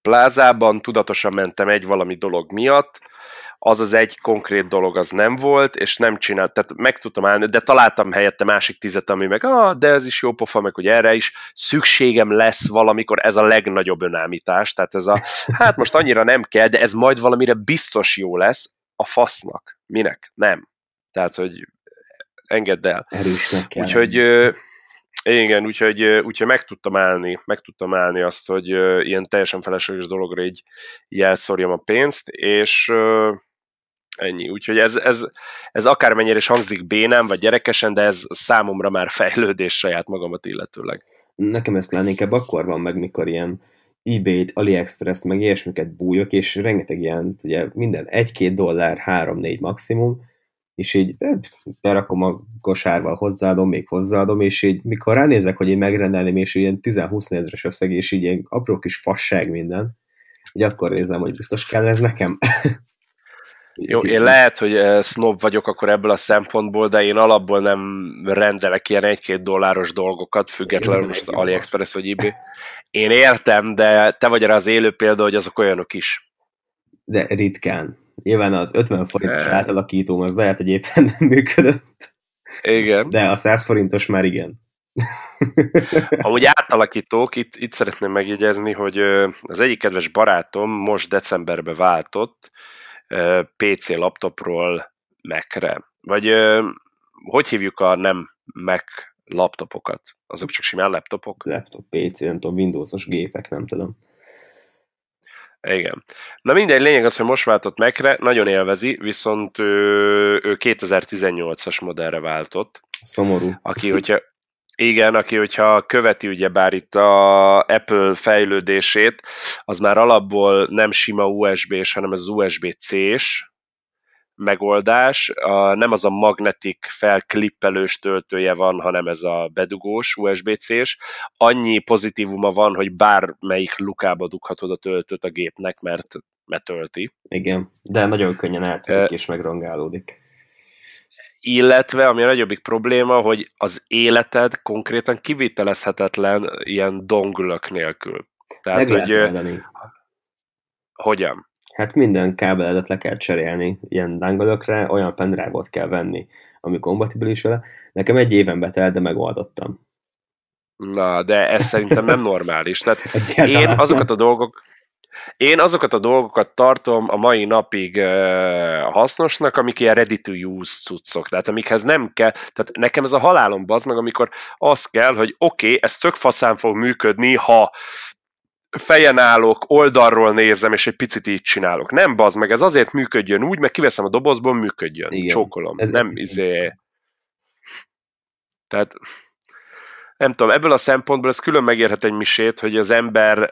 plázában, tudatosan mentem egy valami dolog miatt, az az egy konkrét dolog az nem volt, és nem csinált, tehát meg tudtam állni, de találtam helyette másik tizet, ami meg, ah, de ez is jó pofa, meg hogy erre is szükségem lesz valamikor, ez a legnagyobb önállítás, tehát ez a, hát most annyira nem kell, de ez majd valamire biztos jó lesz, a fasznak. Minek? Nem. Tehát, hogy engedd el. Erősnek kell. Úgyhogy igen, úgyhogy, úgyhogy meg tudtam állni, meg tudtam állni azt, hogy ilyen teljesen felesleges dologra így, így elszorjam a pénzt, és ennyi. Úgyhogy ez, ez, ez akármennyire is hangzik bénám, vagy gyerekesen, de ez számomra már fejlődés saját magamat illetőleg. Nekem ezt inkább akkor van meg, mikor ilyen eBay-t, AliExpress, meg ilyesmiket bújok, és rengeteg ilyen, ugye minden 1-2 dollár, 3-4 maximum, és így berakom a kosárval, hozzáadom, még hozzáadom, és így mikor ránézek, hogy én megrendelném, és ilyen 10-20 nézres összeg, és így ilyen apró kis fasság minden, így akkor nézem, hogy biztos kell ez nekem. Jó, én lehet, hogy snob vagyok akkor ebből a szempontból, de én alapból nem rendelek ilyen egy-két dolláros dolgokat, függetlenül most AliExpress vagy eBay. Én értem, de te vagy rá az élő példa, hogy azok olyanok is. De ritkán. Nyilván az 50 forintos átalakítóm az lehet, hogy éppen nem működött. Igen. De a 100 forintos már igen. Amúgy átalakítók, itt, itt szeretném megjegyezni, hogy az egyik kedves barátom most decemberbe váltott PC laptopról Mac-re. Vagy hogy hívjuk a nem Mac laptopokat? Azok csak simán laptopok? Laptop, PC, nem tudom, Windowsos gépek, nem tudom. Igen. Na mindegy, lényeg az, hogy most váltott Mac-re, nagyon élvezi, viszont ő, ő 2018-as modellre váltott. Szomorú. Aki, hogyha, igen, aki, hogyha követi ugye bár itt a Apple fejlődését, az már alapból nem sima USB-s, hanem az USB-C-s megoldás. A, nem az a magnetik felklippelős töltője van, hanem ez a bedugós USB-C-s. Annyi pozitívuma van, hogy bármelyik lukába dughatod a töltőt a gépnek, mert, mert tölti. Igen, de nagyon könnyen eltűnik és megrongálódik illetve ami a nagyobbik probléma, hogy az életed konkrétan kivitelezhetetlen ilyen dongülök nélkül. Tehát, Meg hogy... Lehet hogyan? Hát minden kábeledet le kell cserélni ilyen dangolokra, olyan pendrive kell venni, ami kompatibilis vele. Nekem egy éven betelt, de megoldottam. Na, de ez szerintem nem normális. Tehát én azokat a dolgok, én azokat a dolgokat tartom a mai napig uh, hasznosnak, amik ilyen ready to use cuccok, tehát amikhez nem kell, tehát nekem ez a halálom bazd meg, amikor az kell, hogy oké, okay, ez tök faszán fog működni, ha fejen állok, oldalról nézem, és egy picit így csinálok. Nem bazd meg, ez azért működjön úgy, meg kiveszem a dobozból, működjön. Igen. Csókolom. Ez nem izé... Tehát nem tudom, ebből a szempontból ez külön megérhet egy misét, hogy az ember,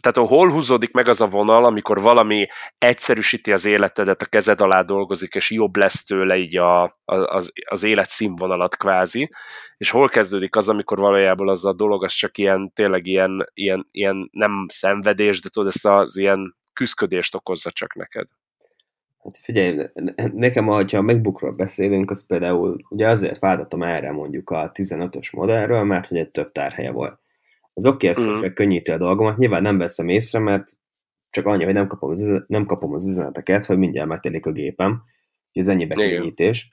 tehát hol húzódik meg az a vonal, amikor valami egyszerűsíti az életedet, a kezed alá dolgozik, és jobb lesz tőle így a, az, az élet színvonalat kvázi, és hol kezdődik az, amikor valójában az a dolog, az csak ilyen, tényleg ilyen, ilyen, ilyen nem szenvedés, de tudod, ezt az ilyen küzdködést okozza csak neked. Hát figyelj, nekem, ha a MacBookról beszélünk, az például ugye azért váltottam erre mondjuk a 15-ös modellről, mert hogy egy több tárhelye volt. Az oké, okay, ezt mm. könnyíti a dolgomat, nyilván nem veszem észre, mert csak annyi, hogy nem kapom az, nem kapom az üzeneteket, hogy mindjárt megtelik a gépem, hogy ez ennyibe könnyítés.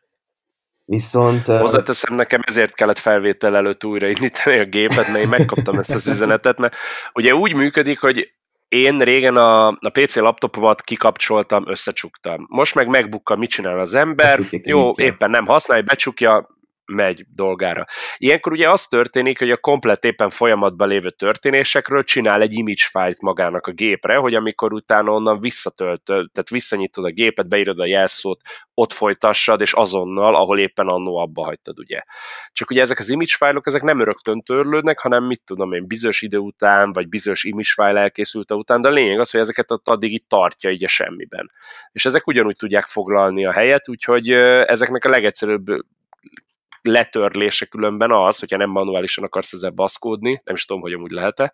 Viszont... Hozzáteszem, nekem ezért kellett felvétel előtt újraindítani a gépet, mert én megkaptam ezt az üzenetet, mert ugye úgy működik, hogy én régen a, a PC laptopomat kikapcsoltam, összecsuktam. Most meg megbukkal, mit csinál az ember, jó, éppen nem használja, becsukja, megy dolgára. Ilyenkor ugye az történik, hogy a komplet éppen folyamatban lévő történésekről csinál egy image file magának a gépre, hogy amikor utána onnan visszatölt, tehát visszanyitod a gépet, beírod a jelszót, ott folytassad, és azonnal, ahol éppen annó abba hagytad, ugye. Csak ugye ezek az image fájlok, ezek nem rögtön törlődnek, hanem mit tudom én, bizonyos idő után, vagy bizonyos image file elkészülte után, de a lényeg az, hogy ezeket addig itt tartja így a semmiben. És ezek ugyanúgy tudják foglalni a helyet, úgyhogy ezeknek a legegyszerűbb letörlése különben az, hogyha nem manuálisan akarsz ezzel baszkódni, nem is tudom, hogy amúgy lehet-e,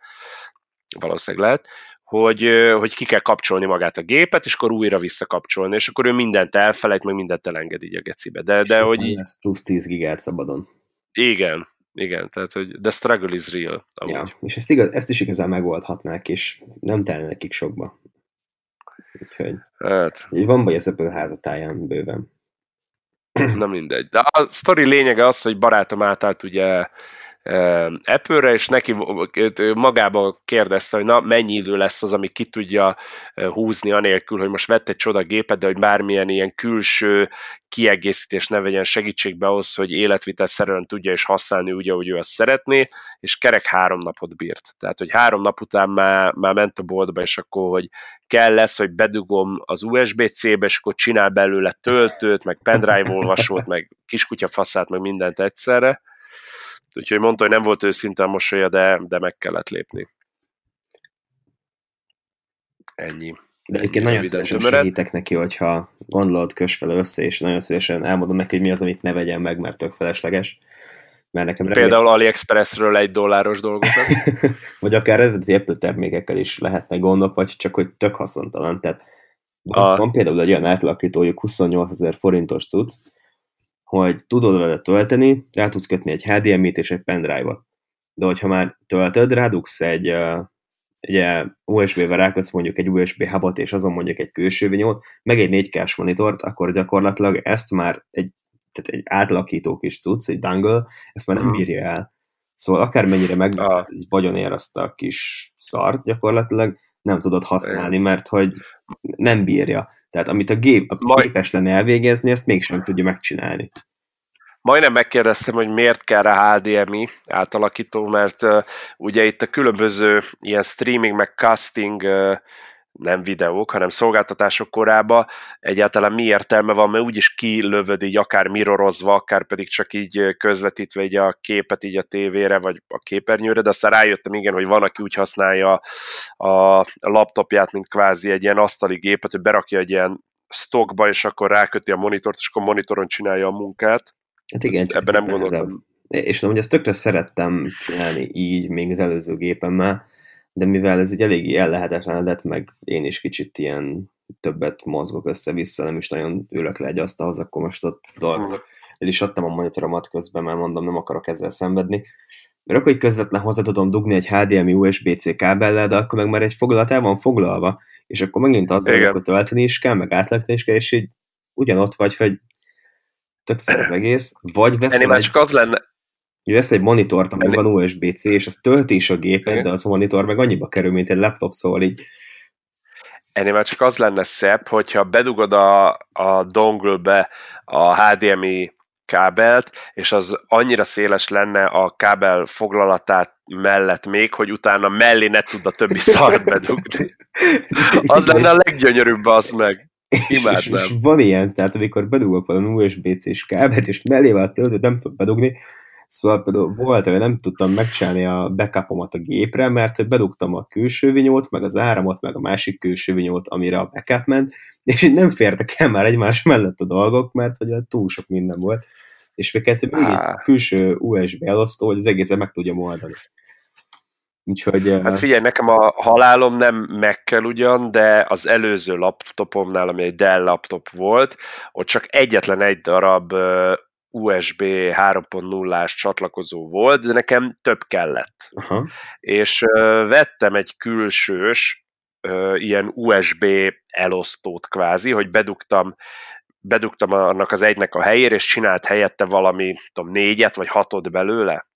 valószínűleg lehet, hogy, hogy ki kell kapcsolni magát a gépet, és akkor újra visszakapcsolni, és akkor ő mindent elfelejt, meg mindent elenged így a gecibe. De, de hogy így... plusz 10 gigát szabadon. Igen, igen, tehát hogy the struggle is real. Amúgy. Ja, és ezt, igaz, ezt is igazán megoldhatnák, és nem telne nekik sokba. Úgyhogy hát. van baj az Apple házatáján bőven. Na mindegy. De a sztori lényege az, hogy barátom átállt ugye Apple-re, és neki magába kérdezte, hogy na, mennyi idő lesz az, ami ki tudja húzni anélkül, hogy most vett egy csoda gépet, de hogy bármilyen ilyen külső kiegészítés ne vegyen segítségbe ahhoz, hogy életvitelszerűen tudja is használni úgy, ahogy ő azt szeretné, és kerek három napot bírt. Tehát, hogy három nap után már, már ment a boltba, és akkor, hogy kell lesz, hogy bedugom az USB-C-be, és akkor csinál belőle töltőt, meg pendrive olvasót, meg kiskutya faszát, meg mindent egyszerre Úgyhogy mondta, hogy nem volt őszinte a mosolya, de, de meg kellett lépni. Ennyi. De egyébként nagyon szívesen segítek neki, hogyha gondolod, kös vele össze, és nagyon szívesen elmondom neki, hogy mi az, amit ne vegyen meg, mert tök felesleges. Mert nekem Például remél... AliExpressről egy dolláros dolgokat. vagy akár eredeti Apple termékekkel is lehetne gondok, vagy csak hogy tök haszontalan. Tehát a... van például egy olyan átlakítójuk 28 ezer forintos cucc, hogy tudod vele tölteni, rá tudsz kötni egy HDMI-t és egy pendrive-ot. De hogyha már töltöd, rádugsz egy egy USB-vel rákötsz mondjuk egy USB hubot, és azon mondjuk egy külső vinyót, meg egy 4 k monitort, akkor gyakorlatilag ezt már egy, tehát egy átlakító kis cucc, egy dangle, ezt már nem mhm. bírja el. Szóval akármennyire meg ah. egy vagyon azt a kis szart, gyakorlatilag nem tudod használni, mert hogy nem bírja. Tehát amit a gép a Majd... képes lenne elvégezni, ezt mégsem tudja megcsinálni. Majdnem megkérdeztem, hogy miért kell rá HDMI átalakító, mert uh, ugye itt a különböző ilyen streaming, meg casting uh, nem videók, hanem szolgáltatások korába egyáltalán mi értelme van, mert úgyis kilövöd így akár mirrorozva, akár pedig csak így közvetítve így a képet így a tévére, vagy a képernyőre, de aztán rájöttem igen, hogy van, aki úgy használja a laptopját, mint kvázi egy ilyen asztali gépet, hogy berakja egy ilyen stockba, és akkor ráköti a monitort, és akkor monitoron csinálja a munkát. Hát igen, ebben nem gondoltam. És amúgy ezt tökre szerettem csinálni így, még az előző gépemmel, de mivel ez egy eléggé ellehetetlenedett, meg én is kicsit ilyen többet mozgok össze-vissza, nem is nagyon ülök le egy asztalhoz, akkor most ott dolgozok. El is adtam a monitoromat közben, mert mondom, nem akarok ezzel szenvedni. Mert akkor, hogy közvetlen hozzá tudom dugni egy HDMI USB-C kábellel, de akkor meg már egy foglalat el van foglalva, és akkor megint azzal, akkor tölteni is kell, meg átlagtani is kell, és így ugyanott vagy, hogy tök az egész, vagy veszel egy... csak az lenne, Vesz egy monitort, ami van USB-C, és az tölti is a gépet, de az a monitor meg annyiba kerül, mint egy laptop, szóval így Ennél már csak az lenne szebb, hogyha bedugod a, a dongle-be a HDMI kábelt, és az annyira széles lenne a kábel foglalatát mellett még, hogy utána mellé ne tud a többi szart bedugni. Az lenne a leggyönyörűbb, az meg. Imádnám. És, és van ilyen, tehát amikor bedugok a USB-C-s kábelt, és mellével töltőt nem tud bedugni, Szóval például volt, hogy nem tudtam megcsinálni a backupomat a gépre, mert bedugtam a külső vinyót, meg az áramot, meg a másik külső vinyót, amire a backup ment, és így nem fértek el már egymás mellett a dolgok, mert hogy túl sok minden volt. És még kellett még egy külső USB elosztó, hogy az egészet meg tudja oldani. Úgyhogy, hát figyelj, nekem a halálom nem meg kell ugyan, de az előző laptopomnál, ami egy Dell laptop volt, ott csak egyetlen egy darab USB 3.0-ás csatlakozó volt, de nekem több kellett. Aha. És uh, vettem egy külsős uh, ilyen USB elosztót kvázi, hogy bedugtam bedugtam annak az egynek a helyére, és csinált helyette valami, tudom, négyet vagy hatot belőle,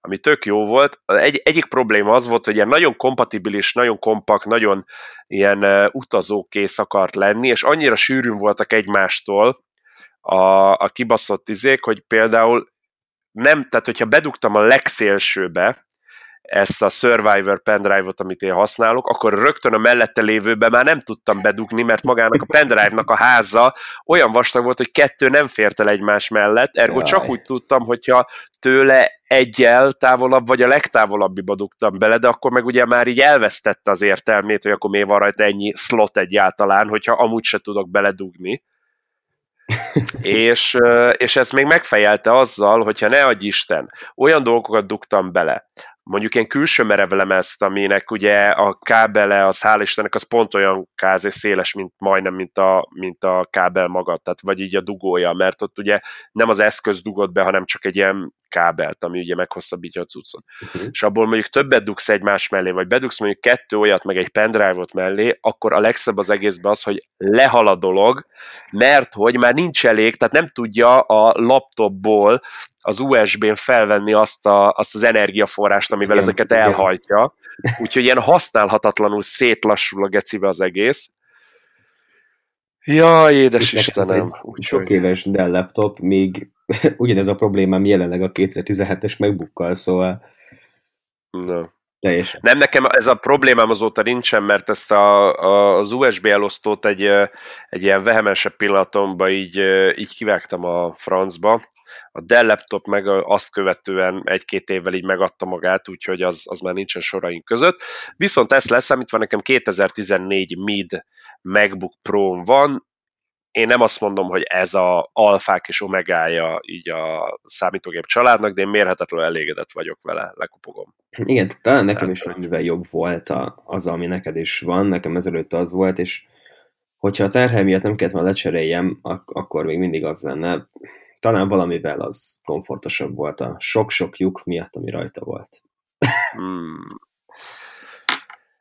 ami tök jó volt. Egy, egyik probléma az volt, hogy ilyen nagyon kompatibilis, nagyon kompakt, nagyon ilyen uh, utazókész akart lenni, és annyira sűrűn voltak egymástól, a, a kibaszott izék, hogy például nem, tehát hogyha bedugtam a legszélsőbe ezt a Survivor pendrive-ot, amit én használok, akkor rögtön a mellette lévőbe már nem tudtam bedugni, mert magának a pendrive-nak a háza olyan vastag volt, hogy kettő nem fért el egymás mellett, ergo Jaj. csak úgy tudtam, hogyha tőle egyel távolabb, vagy a legtávolabbiba dugtam bele, de akkor meg ugye már így elvesztette az értelmét, hogy akkor miért van rajta ennyi slot egyáltalán, hogyha amúgy se tudok beledugni és, és ezt még megfejelte azzal, hogyha ne adj Isten, olyan dolgokat dugtam bele, mondjuk én külső merevlemezt, aminek ugye a kábele, az hál' Istennek, az pont olyan kázé széles, mint majdnem, mint a, mint a kábel maga, tehát vagy így a dugója, mert ott ugye nem az eszköz dugott be, hanem csak egy ilyen kábelt, ami ugye meghosszabbítja a cuccot. Uh-huh. És abból mondjuk többet dugsz egymás mellé, vagy bedugsz mondjuk kettő olyat, meg egy pendrive-ot mellé, akkor a legszebb az egészben az, hogy lehal a dolog, mert hogy már nincs elég, tehát nem tudja a laptopból az USB-n felvenni azt, a, azt az energiaforrást, amivel igen, ezeket elhajtja. Úgyhogy ilyen használhatatlanul szétlassul a gecibe az egész, Jaj, édes Istenem. Egy sok éves Dell laptop, még ugyanez a problémám jelenleg a 2017-es megbukkal, szóval no. Teljesen. Nem, nekem ez a problémám azóta nincsen, mert ezt a, a, az USB elosztót egy, egy ilyen vehemensebb pillanatomban így, így kivágtam a francba. A Dell laptop meg azt követően egy-két évvel így megadta magát, úgyhogy az, az már nincsen soraink között. Viszont ezt leszámítva nekem 2014 mid MacBook pro van, én nem azt mondom, hogy ez a alfák és omegája így a számítógép családnak, de én mérhetetlenül elégedett vagyok vele, lekupogom. Igen, talán nekem is mivel jobb volt a, az, ami neked is van, nekem ezelőtt az volt, és hogyha a terhely miatt nem kellett már lecseréljem, ak- akkor még mindig az lenne. Talán valamivel az komfortosabb volt a sok-sok lyuk miatt, ami rajta volt. Hmm.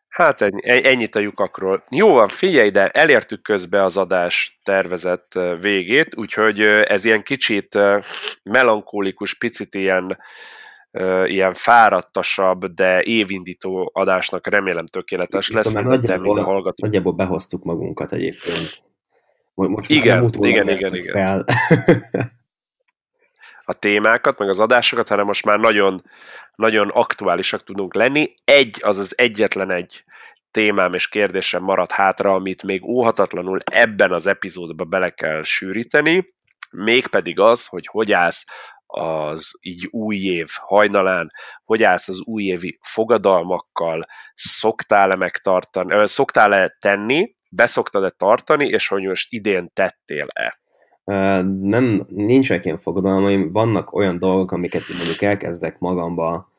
Hát ennyi, ennyit a lyukakról. Jó van, figyelj, de elértük közbe az adás tervezett végét, úgyhogy ez ilyen kicsit melankólikus, picit ilyen, ilyen fáradtasabb, de évindító adásnak remélem tökéletes lesz. Szóval nagyjából, a hallgató. nagyjából behoztuk magunkat egyébként. Most igen, igen, igen, igen. Fel. a témákat, meg az adásokat, hanem most már nagyon, nagyon aktuálisak tudunk lenni. Egy, az az egyetlen egy témám és kérdésem maradt hátra, amit még óhatatlanul ebben az epizódban bele kell sűríteni, mégpedig az, hogy hogy állsz az így új év hajnalán, hogy állsz az újévi fogadalmakkal, szoktál-e megtartani, szoktál-e tenni, beszoktad-e tartani, és hogy most idén tettél-e? Nem, nincsenek ilyen fogadalmaim, vannak olyan dolgok, amiket mondjuk elkezdek magamba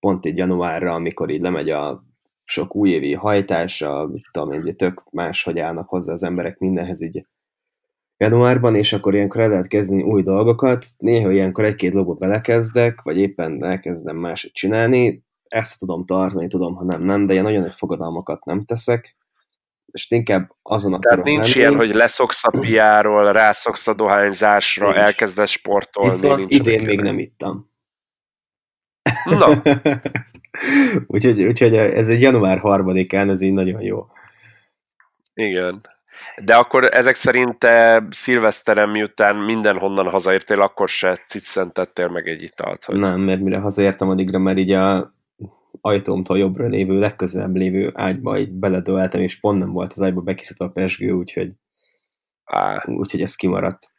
pont így januárra, amikor így lemegy a sok újévi hajtása, tudom én, tök máshogy állnak hozzá az emberek mindenhez így januárban, és akkor ilyenkor el lehet kezdeni új dolgokat. Néha ilyenkor egy-két dolgokba belekezdek, vagy éppen elkezdem máshogy csinálni, ezt tudom tartani, tudom, ha nem, nem, de ilyen nagyon nagy fogadalmakat nem teszek, és inkább azon a Tehát nincs lenni. ilyen, hogy leszoksz a piáról, rászoksz a dohányzásra, nincs. elkezdesz sportolni. Viszont idén még nem ittam. Na. úgyhogy, úgyhogy ez egy január harmadikán, ez így nagyon jó. Igen. De akkor ezek szerint te szilveszterem miután mindenhonnan hazaértél, akkor se ciccentettél meg egy italt? Hogy... Nem, mert mire hazaértem addigra, mert így a ajtómtól jobbra lévő, legközelebb lévő ágyba így beledöltem, és pont nem volt az ágyba bekészítve a pesgő, úgyhogy, Á. úgyhogy ez kimaradt.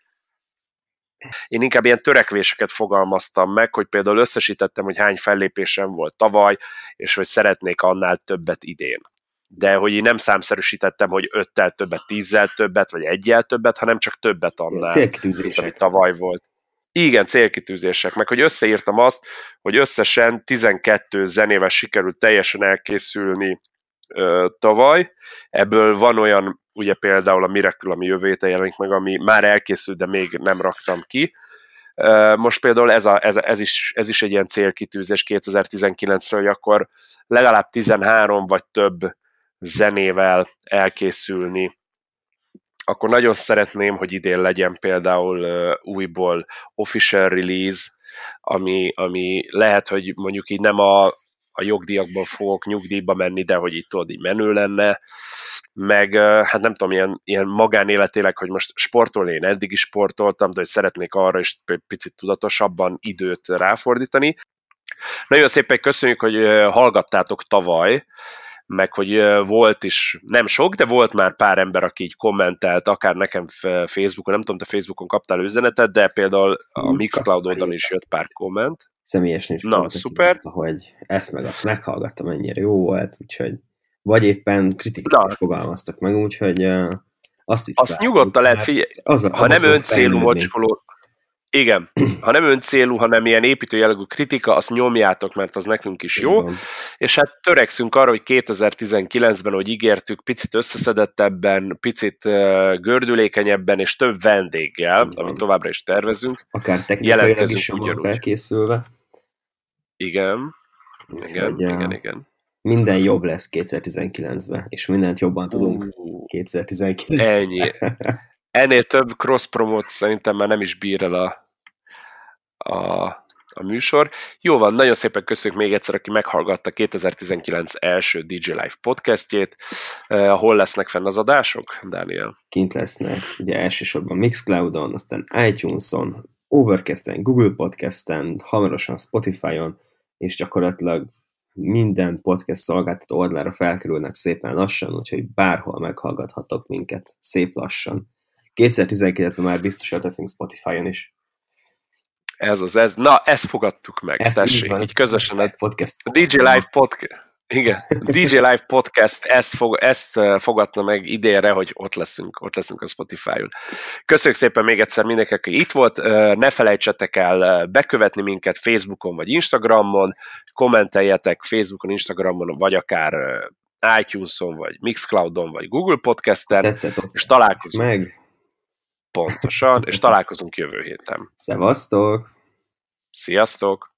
Én inkább ilyen törekvéseket fogalmaztam meg, hogy például összesítettem, hogy hány fellépésem volt tavaly, és hogy szeretnék annál többet idén. De hogy én nem számszerűsítettem, hogy öttel többet, tízzel többet, vagy egyel többet, hanem csak többet annál, Célkitűzések. ami tavaly volt. Igen, célkitűzések, meg hogy összeírtam azt, hogy összesen 12 zenével sikerült teljesen elkészülni ö, tavaly, ebből van olyan ugye például a Miracle, ami jövő héten jelenik meg, ami már elkészült, de még nem raktam ki. Most például ez, a, ez, ez, is, ez is egy ilyen célkitűzés 2019-ről, hogy akkor legalább 13 vagy több zenével elkészülni. Akkor nagyon szeretném, hogy idén legyen például újból official release, ami, ami lehet, hogy mondjuk így nem a, a jogdíjakból fogok nyugdíjba menni, de hogy itt tudod, így menő lenne, meg hát nem tudom, ilyen, ilyen magánéletéleg, hogy most sportolni, én eddig is sportoltam, de hogy szeretnék arra is picit tudatosabban időt ráfordítani. Nagyon szépen köszönjük, hogy hallgattátok tavaly, meg hogy volt is, nem sok, de volt már pár ember, aki így kommentelt, akár nekem Facebookon, nem tudom, te Facebookon kaptál üzenetet, de például a Mixcloud oldalon is jött pár komment. Személyesen is. Na, szuper. Hogy ezt meg azt meghallgattam, mennyire jó volt, úgyhogy vagy éppen kritikus fogalmaztak meg, úgyhogy azt is Azt nyugodtan lehet, a, ha nem öncélú mocskoló, Igen, ha nem öncélú, hanem ilyen építőjellegű kritika, azt nyomjátok, mert az nekünk is jó. Igen. És hát törekszünk arra, hogy 2019-ben, hogy ígértük, picit összeszedettebben, picit gördülékenyebben és több vendéggel, Igen. amit továbbra is tervezünk. Akár technikailag is jobban felkészülve. Igen, igen, hogy, igen, igen. Minden jobb lesz 2019-ben, és mindent jobban tudunk uh, 2019-ben. Ennyi. ennél több cross-promot szerintem már nem is bír el a, a, a műsor. Jó van, nagyon szépen köszönjük még egyszer, aki meghallgatta 2019 első DJ Live podcastjét. Uh, hol lesznek fenn az adások, Dániel? Kint lesznek, ugye elsősorban Mixcloudon, aztán iTunes-on, Overcast-en, Google Podcast-en, hamarosan Spotify-on, és gyakorlatilag minden podcast szolgáltató oldalra felkerülnek szépen lassan, úgyhogy bárhol meghallgathatok minket szép lassan. 2019-ben már biztosan teszünk Spotify-on is. Ez az ez. Na, ezt fogadtuk meg. Ez tessék, így, van, így közösen. A podcast. A DJ Live Podcast. Igen, DJ Live Podcast ezt, fog, ezt fogadta meg idénre, hogy ott leszünk, ott leszünk a Spotify-on. Köszönjük szépen még egyszer mindenkinek, aki itt volt. Ne felejtsetek el bekövetni minket Facebookon vagy Instagramon, kommenteljetek Facebookon, Instagramon, vagy akár iTunes-on, vagy Mixcloud-on, vagy Google Podcast-en, és találkozunk. Meg. Pontosan, és találkozunk jövő héten. Szevasztok! Sziasztok!